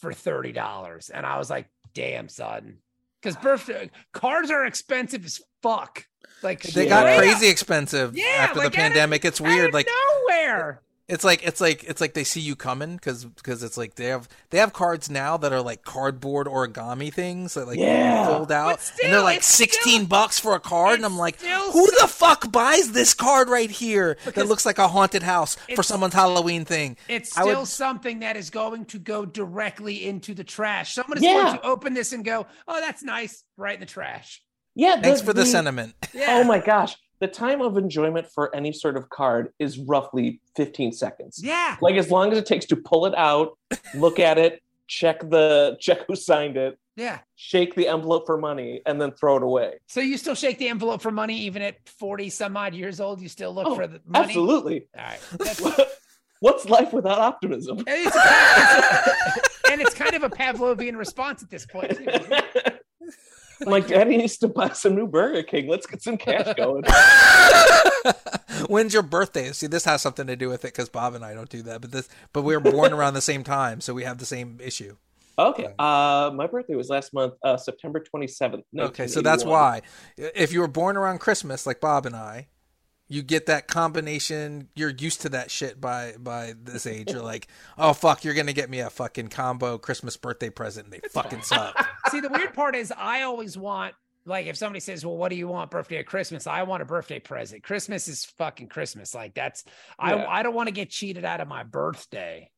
for thirty dollars. And I was like, damn, son. Because birthday cards are expensive as fuck. Like They got crazy up, expensive Yeah, after like, the out of- pandemic. it's weird. Like nowhere. It's like it's like it's like they see you coming because because it's like they have they have cards now that are like cardboard origami things that like Yeah. fold out But and they're like sixteen still- bucks for a card and I'm like who so- the fuck buys this card right here that looks like a haunted house for someone's Halloween thing. It's I would- still something that is going to go directly into the trash. Someone is Yeah. going to open this and go, "Oh, that's nice," right in the trash. Yeah. Thanks for the sentiment. Yeah. Oh my gosh. The time of enjoyment for any sort of card is roughly 15 seconds. Yeah. Like as long as it takes to pull it out, look at it, check the check who signed it, Yeah. shake the envelope for money, and then throw it away. So you still shake the envelope for money even at 40 some odd years old? You still look Oh, for the money? Absolutely. All right. That's, What's life without optimism? it's a, it's a- and it's kind of a Pavlovian response at this point. like, Daddy needs to buy some new Burger King. Let's get some cash going. When's your birthday? See, this has something to do with it because Bob and I don't do that, but this, but we were born around the same time, so we have the same issue. Okay. Uh, my birthday was last month, uh, September 27th. Okay, so that's why. If you were born around Christmas, like Bob and I, you get that combination. You're used to that shit by by this age. You're like, oh fuck, you're gonna get me a fucking combo Christmas birthday present. And they fucking suck. See, the weird part is I always want, like, if somebody says, well, what do you want birthday or Christmas? I want a birthday present. Christmas is fucking Christmas. Like, that's, Yeah. I, I don't want to get cheated out of my birthday.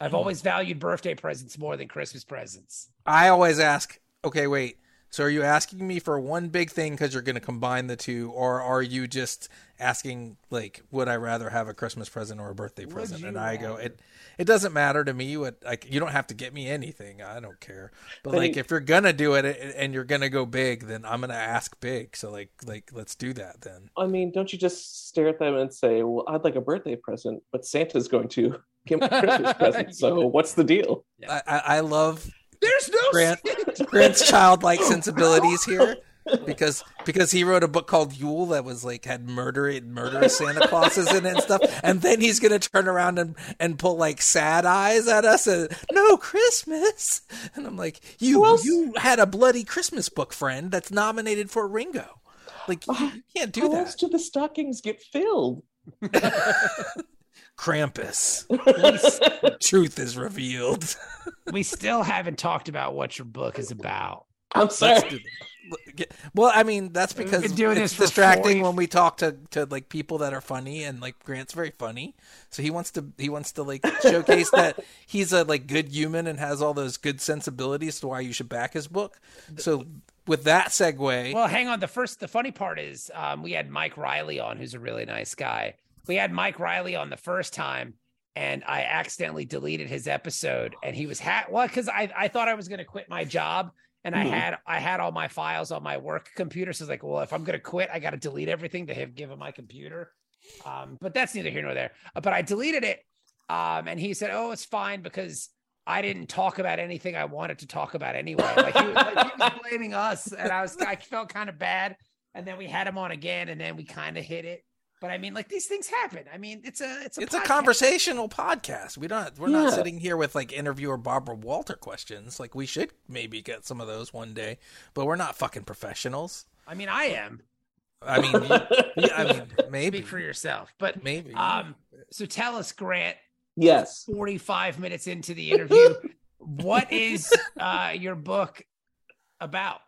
I've Hmm. always valued birthday presents more than Christmas presents. I always ask, okay, wait. So are you asking me for one big thing because you're going to combine the two, or are you just asking like, would I rather have a Christmas present or a birthday Would present? And I go, it it doesn't matter to me. What like you don't have to get me anything. I don't care. But But like if you're gonna do it and you're gonna go big, then I'm gonna ask big. So like like let's do that then. I mean, don't you just stare at them and say, "Well, I'd like a birthday present, but Santa's going to give me a Christmas present." So what's the deal? I I, I love There's no Grant Grant's childlike sensibilities here because because he wrote a book called Yule that was like had murder and murderous Santa Clauses in it and stuff, and then he's gonna turn around and and pull like sad eyes at us and no Christmas, and I'm like you you had a bloody Christmas book friend that's nominated for a Ringo, like you, you can't do How else that. do the stockings get filled? Krampus, truth is revealed. we still haven't talked about what your book is about. I'm sorry. Well, I mean, that's We've because been doing it's this distracting 40 when we talk to, to like people that are funny, and like Grant's very funny, so he wants to he wants to like showcase that he's a like good human and has all those good sensibilities to why you should back his book. So with that segue, Well, hang on. The first, the funny part is, um, we had Mike Riley on, who's a really nice guy. We had Mike Riley on the first time, and I accidentally deleted his episode, and he was ha- well because I I thought I was going to quit my job, and I Mhm. had I had all my files on my work computer, so it's like, well, if I'm going to quit, I got to delete everything to have given my computer. Um, but that's neither here nor there. Uh, But I deleted it, um, and he said, "Oh, it's fine because." I didn't talk about anything I wanted to talk about anyway. Like he, was- like he was blaming us, and I was I felt kind of bad. And then we had him on again, and then we kind of hit it. But I mean, like these things happen. I mean, it's a it's a it's a conversational podcast. We don't we're not sitting here with like interviewer Barbara Walter questions. Like we should maybe get some of those one day, but we're not fucking professionals. I mean, I am. I mean, you- yeah, I mean, maybe Speak for yourself. But maybe. um, so tell us, Grant. yes. Forty five minutes into the interview, what is uh your book about?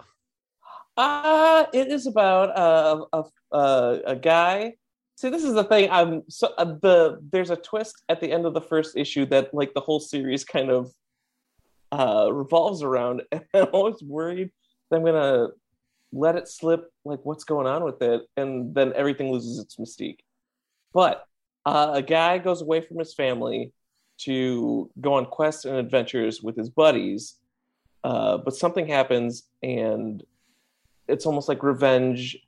Uh, it is about uh, a a a guy. See, this is the thing. I'm so uh, the there's a twist at the end of the first issue that like the whole series kind of uh revolves around, and I'm always worried that I'm gonna let it slip. Like what's going on with it, and then everything loses its mystique. But uh, a guy goes away from his family to go on quests and adventures with his buddies, uh, but something happens and it's almost like revenge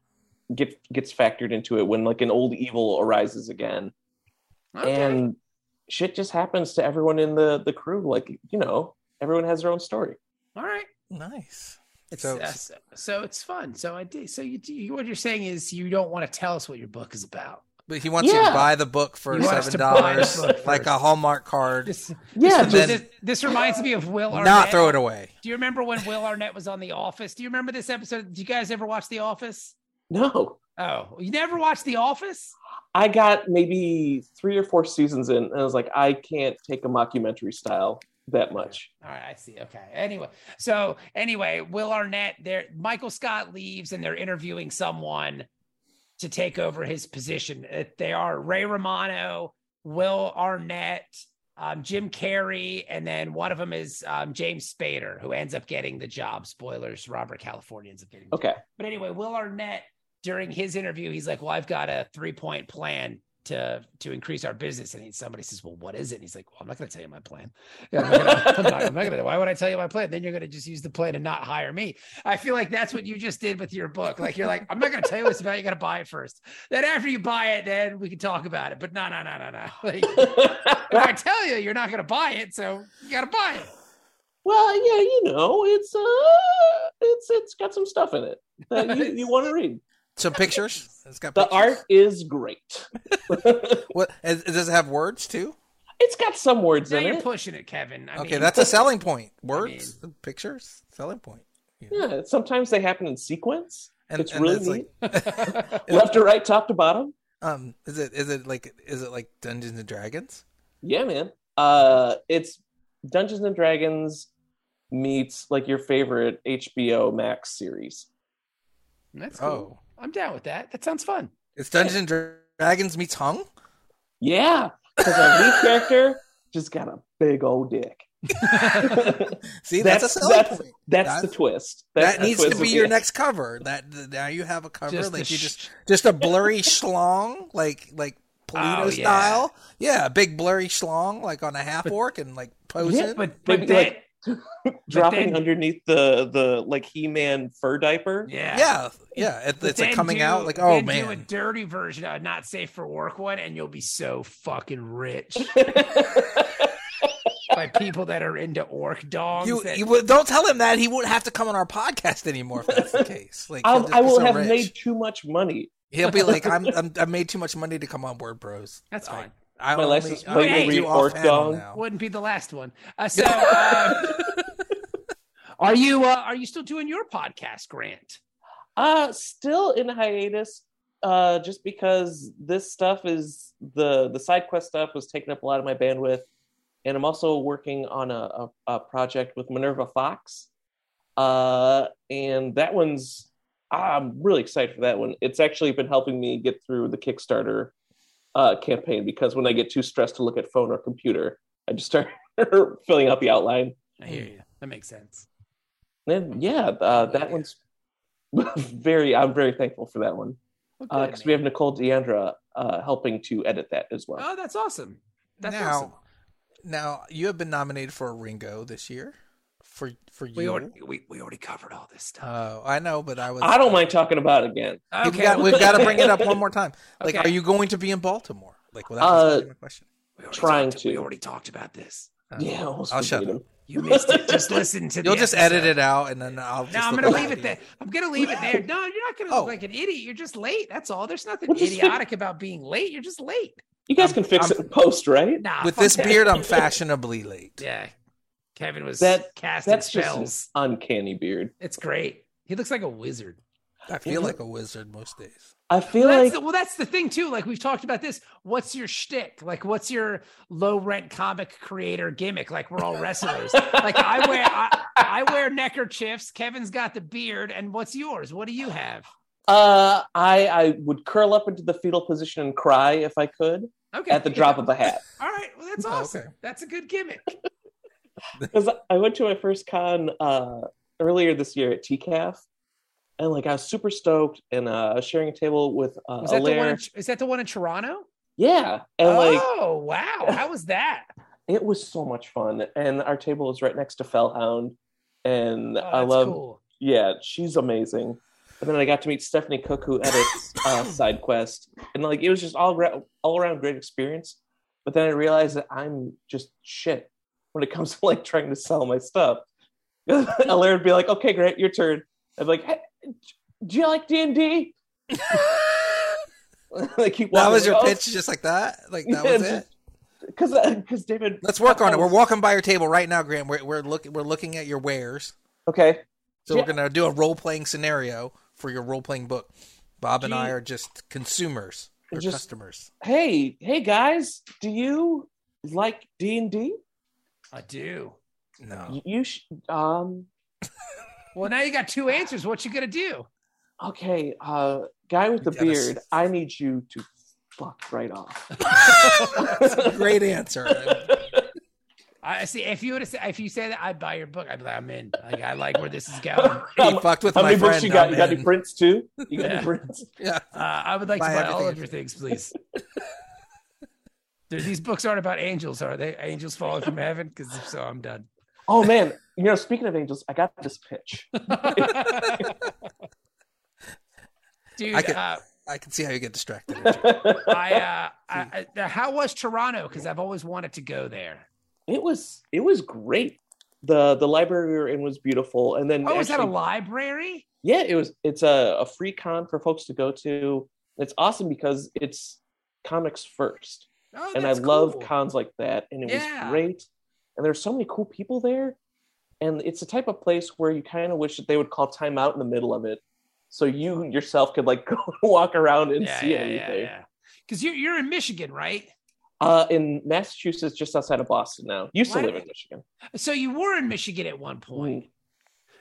get, gets factored into it when like an old evil arises again Okay. and shit just happens to everyone in the the crew like you know everyone has their own story All right. nice. It's, So- uh, so, so it's fun. So I did. So you, you what you're saying is you don't want to tell us what your book is about. But he wants you to buy the book for He seven to buy the dollars, like a. Hallmark card. This, yeah this, just- this, this reminds me of Will Arnett. Not throw it away. Do you remember when Will Arnett was on The Office? Do you remember this episode? Did you guys ever watch The Office? No Oh, you never watched The Office? i got maybe three or four seasons in and i was like i can't take a mockumentary style that much All right, I see. Okay. Anyway, so anyway, Will Arnett, there, Michael Scott leaves, and they're interviewing someone to take over his position. Uh, They are Ray Romano, Will Arnett, um, Jim Carrey, and then one of them is um, James Spader, who ends up getting the job. Spoilers: Robert California ends up getting. The job. okay But anyway, Will Arnett during his interview, he's like, "Well, I've got a three point plan to to increase our business." And he, somebody says, "Well, what is it?" And he's like, "Well, I'm not going to tell you my plan. Yeah, I'm not gonna, I'm not, gonna- Why would I tell you my plan? Then you're going to just use the plan and not hire me." I feel like that's what you just did with your book. Like you're like, "I'm not going to tell you what's about. You got to buy it first. Then after you buy it, then we can talk about it." But no, no, no, no, no. Like if I tell you, you're not going to buy it, so you got to buy it. well yeah you know it's uh it's it's got some stuff in it that you, you want to read Some pictures. It's got the pictures. art is great What is- does it have words too? it's got some words Now in you're it pushing it, Kevin. I okay, mean, that's a selling point. Words, pictures, selling point. yeah sometimes they happen in sequence And, It's and really it's like, left to right top to bottom um, is it is it like is it like Dungeons and Dragons? Yeah, man. Uh, it's Dungeons and Dragons meets like your favorite HBO Max series. that's cool. Oh, I'm down with that. That sounds fun. it's Dungeons and Dra- Dragons meets Hung. Yeah, because our lead character just got a big old dick. See, that's, That's- a selling that's- point. That's That's- the twist. That's that the needs to be your the end. next cover. That th- now you have a cover Just like you sh- just just a blurry schlong like like Polito Oh, yeah. style. Yeah, a big blurry schlong like on a half orc and like posing. Yeah, But but Maybe, then, like, dropping then- underneath the the like He-Man fur diaper. yeah. yeah, yeah. It, it's like coming do- out like oh then do a dirty version of not safe for work one, and you'll be so fucking rich by people that are into orc dogs. You, that- you would- don't tell him that he wouldn't have to come on our podcast anymore if that's the case. Like he'll I'll, I be will so have rich. made too much money. He'll be like, I'm, I'm I made too much money to come on Word Bros. That's fine. I My only, license I plate only will do read orc panel dog. Wouldn't be the last one. Uh, so, uh, are you uh, are you still doing your podcast, Grant? Uh still in hiatus. Uh, just because this stuff is the the Sidequest stuff was taking up a lot of my bandwidth, and I'm also working on a, a, a project with Minerva Fox. Uh, and that one's I'm really excited for that one. It's actually been helping me get through the Kickstarter uh, campaign because when I get too stressed to look at phone or computer, I just start filling out the outline. I hear you. That makes sense. And then, yeah, uh, that one's very. I'm very thankful for that one Well, because we have. Nicole D'Andria uh, helping to edit that as well. Oh, that's awesome. That's now, awesome. now you have been nominated for a Ringo this year. For for you, We already we, we already covered all this stuff. Oh, I know, but I was. I don't mind talking about it again. We've got, we've got to bring it up one more time. Like, Okay. are you going to be in Baltimore? Like, well, that Uh, was my question. We already trying talked- We already talked about this. Uh, Yeah, I'll shut verbatim. You missed it. Just listen to. Me. You'll the just episode. edit it out, and then I'll. Just No, I'm gonna leave it there. I'm gonna leave it there. No, you're not gonna Oh. look like an idiot. You're just late. That's all. There's nothing Well, just fix- idiotic about being late. You're just late. You guys I'm- can fix I'm- it in post, right? Nah. With this that. beard, I'm fashionably late. Yeah. Kevin was That- casting That's just an spells. uncanny beard. It's great. He looks like a wizard. I feel like a wizard most days. I feel Well, like the, well, that's the thing too. Like we've talked about this. What's your shtick? Like, what's your low rent comic creator gimmick? Like we're all wrestlers. like I wear, I, I wear neckerchiefs. Kevin's got the beard. And what's yours? What do you have? uh, I I would curl up into the fetal position and cry if I could Okay. at the drop of a hat. All right. Well, that's Oh, awesome. okay. That's a good gimmick. Because I went to my first con uh, earlier this year at TCAF, and like I was super stoked, and uh, I was sharing a table with uh, Was that the one? In, is that the one in Toronto? Yeah, and like oh wow! How was that? it was so much fun, and our table was right next to Fellhound, and Oh, I love cool. yeah, she's amazing. And then I got to meet Stephanie Cook, who edits uh, Sidequest, and like it was just all ra- all around great experience. But then I realized that I'm just shit when it comes to like trying to sell my stuff. Alaire would be like, "Okay, great, your turn." I'd be like, hey, "Do you like D and D?" Like keep That was your "Oh, pitch, just like that. Like that was it. Because because uh, David, Let's work on it. We're walking by your table right now, Grant. We're we're looking we're looking at your wares. Okay, So Yeah. we're gonna do a role playing scenario for your role playing book. Bob and I are just consumers or Just- customers. hey hey guys, do you like D and D? I do. No. You sh- um Well, now you got two answers. What you gonna do? okay, uh, guy with the Gotta beard, s- I need you to fuck right off. That's a great answer. I see. If you would have said, if you say that, I'd buy your book. I'd be like, I'm in. Like, I like where this is going. He fucked with How my many books friend. you got? I'm You got any prints too? You got Yeah. any prints? Yeah. Uh, I would like Buy to buy all of your things, please. Dude, these books aren't about angels, are they? Angels falling from heaven? Because if so, I'm done. Oh man, you know, speaking of angels, I got this pitch. Dude, I could- uh, I can see how you get distracted. I, uh, I, I, how was Toronto? Because I've always wanted to go there. it was it was great. The the library we were in was beautiful, and then Oh, is that a library? yeah, it was. It's a, a free con for folks to go to. It's awesome because it's comics first, Oh, and I that's love cons like that. And it Yeah. was great, and there's so many cool people there, and it's the type of place where you kind of wish that they would call time out in the middle of it, so you yourself could like go walk around and yeah, see yeah, yeah. Because you're you're in Michigan, right? Uh, in Massachusetts, just outside of Boston now. Used Why to live in Michigan. So you were in Michigan at one point. Mm.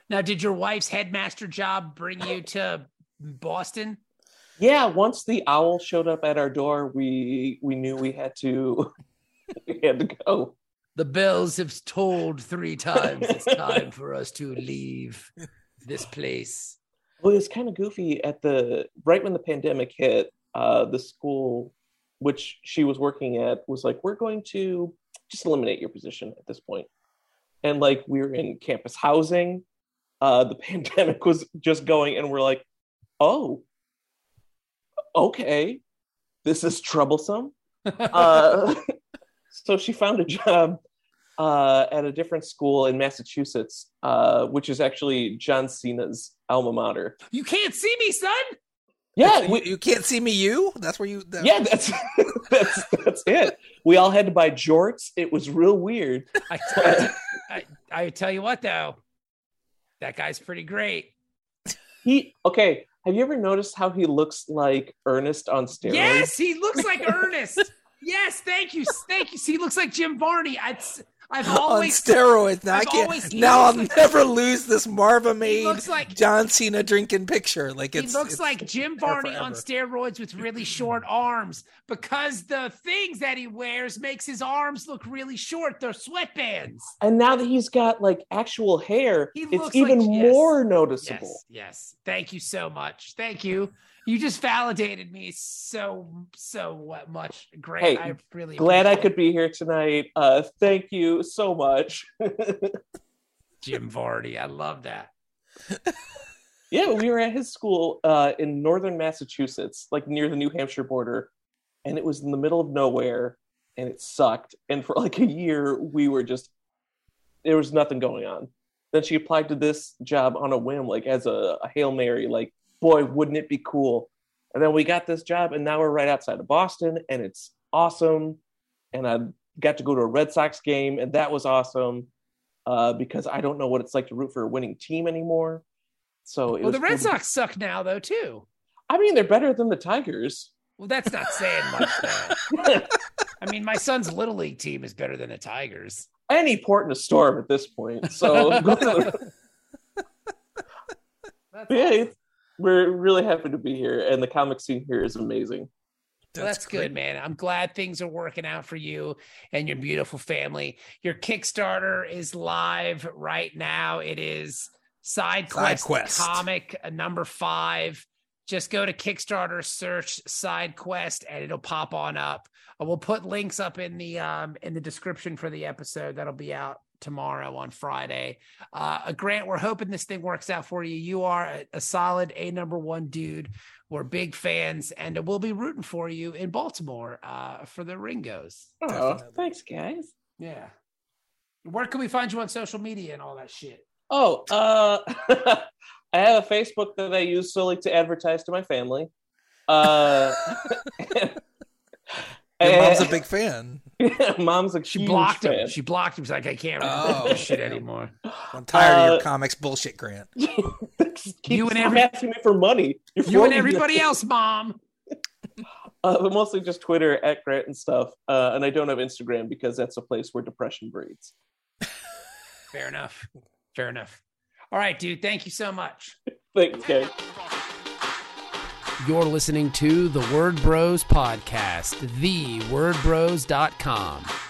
Now, did your wife's headmaster job bring you to Boston? Yeah, once the owl showed up at our door, we we knew we had to we had to go. The bells have tolled three times. It's time for us to leave this place. Well, it's kind of goofy at the right when the pandemic hit. Uh, the school which she was working at was like, "We're going to just eliminate your position at this point." And like we were in campus housing, uh, the pandemic was just going, and we're like, "Oh, okay, this is troublesome." uh, so she found a job uh, at a different school in Massachusetts, uh, which is actually John Cena's alma mater. You can't see me, son. Yeah, you, we, you can't see me. You? That's where you. That, yeah, that's that's that's it. We all had to buy jorts. It was real weird. I, I, I tell you what, though, that guy's pretty great. He okay. Have you ever noticed how he looks like Ernest on steroids? Yes, he looks like Ernest. yes, thank you, thank you. See, he looks like Jim Varney. I'd, I've always on steroids. Now I've I can't. always- he now I'll like- never lose this Marva made looks like- John Cena drinking picture. Like he it's looks it's like Jim there Varney on steroids with really short arms because the things that he wears makes his arms look really short. They're sweatbands. And now that he's got like actual hair, He it's looks even like- yes. more noticeable. Yes, yes. Thank you so much. Thank you. You just validated me so so what much. Great. Hey, I really Glad I could be here tonight. Uh, thank you so much. Jim Varney. I love that. yeah, we were at his school uh, in northern Massachusetts, like near the New Hampshire border, and it was in the middle of nowhere, and it sucked. And for like a year, we were just there was nothing going on. Then she applied to this job on a whim, like as a, a hail mary, like boy, wouldn't it be cool? And then we got this job, and now we're right outside of Boston, and it's awesome. And I got to go to a Red Sox game, and that was awesome uh, because I don't know what it's like to root for a winning team anymore. So it Well, was the Red cool to- Sox suck now though too. I mean, they're better than the Tigers. Well, that's not saying much though. I mean, my son's little league team is better than the Tigers. Any port in a storm at this point. So That's yeah, awesome. It's- we're really happy to be here, and the comic scene here is amazing. Well, that's good, man. I'm glad things are working out for you and your beautiful family. Your Kickstarter is live right now. It is Sidequest, Quest. comic uh, number five. Just go to Kickstarter, search Sidequest, and it'll pop on up. Uh, We'll put links up in the um in the description for the episode that'll be out tomorrow on Friday. Uh, Grant, we're hoping this thing works out for you. You are a, a solid A number one dude. We're big fans, and we'll be rooting for you in Baltimore uh, for the Ringos. Oh, Definitely. thanks, guys. Yeah. Where can we find you on social media and all that shit? Oh, uh, I have a Facebook that I use solely to advertise to my family. Uh, Your mom's a big fan. mom's like, She blocked fan. him. She blocked him. She's like, I can't read Oh, this shit yeah. anymore. I'm tired of Uh, your comics bullshit, Grant. You and stop every- asking me for money. You're You and floating- everybody else, mom. Uh, but mostly just Twitter at Grant and stuff. Uh, and I don't have Instagram because that's a place where depression breeds. Fair enough. Fair enough. All right, dude. Thank you so much. Thanks, guys. You're listening to the Word Bros podcast, thewordbros.com.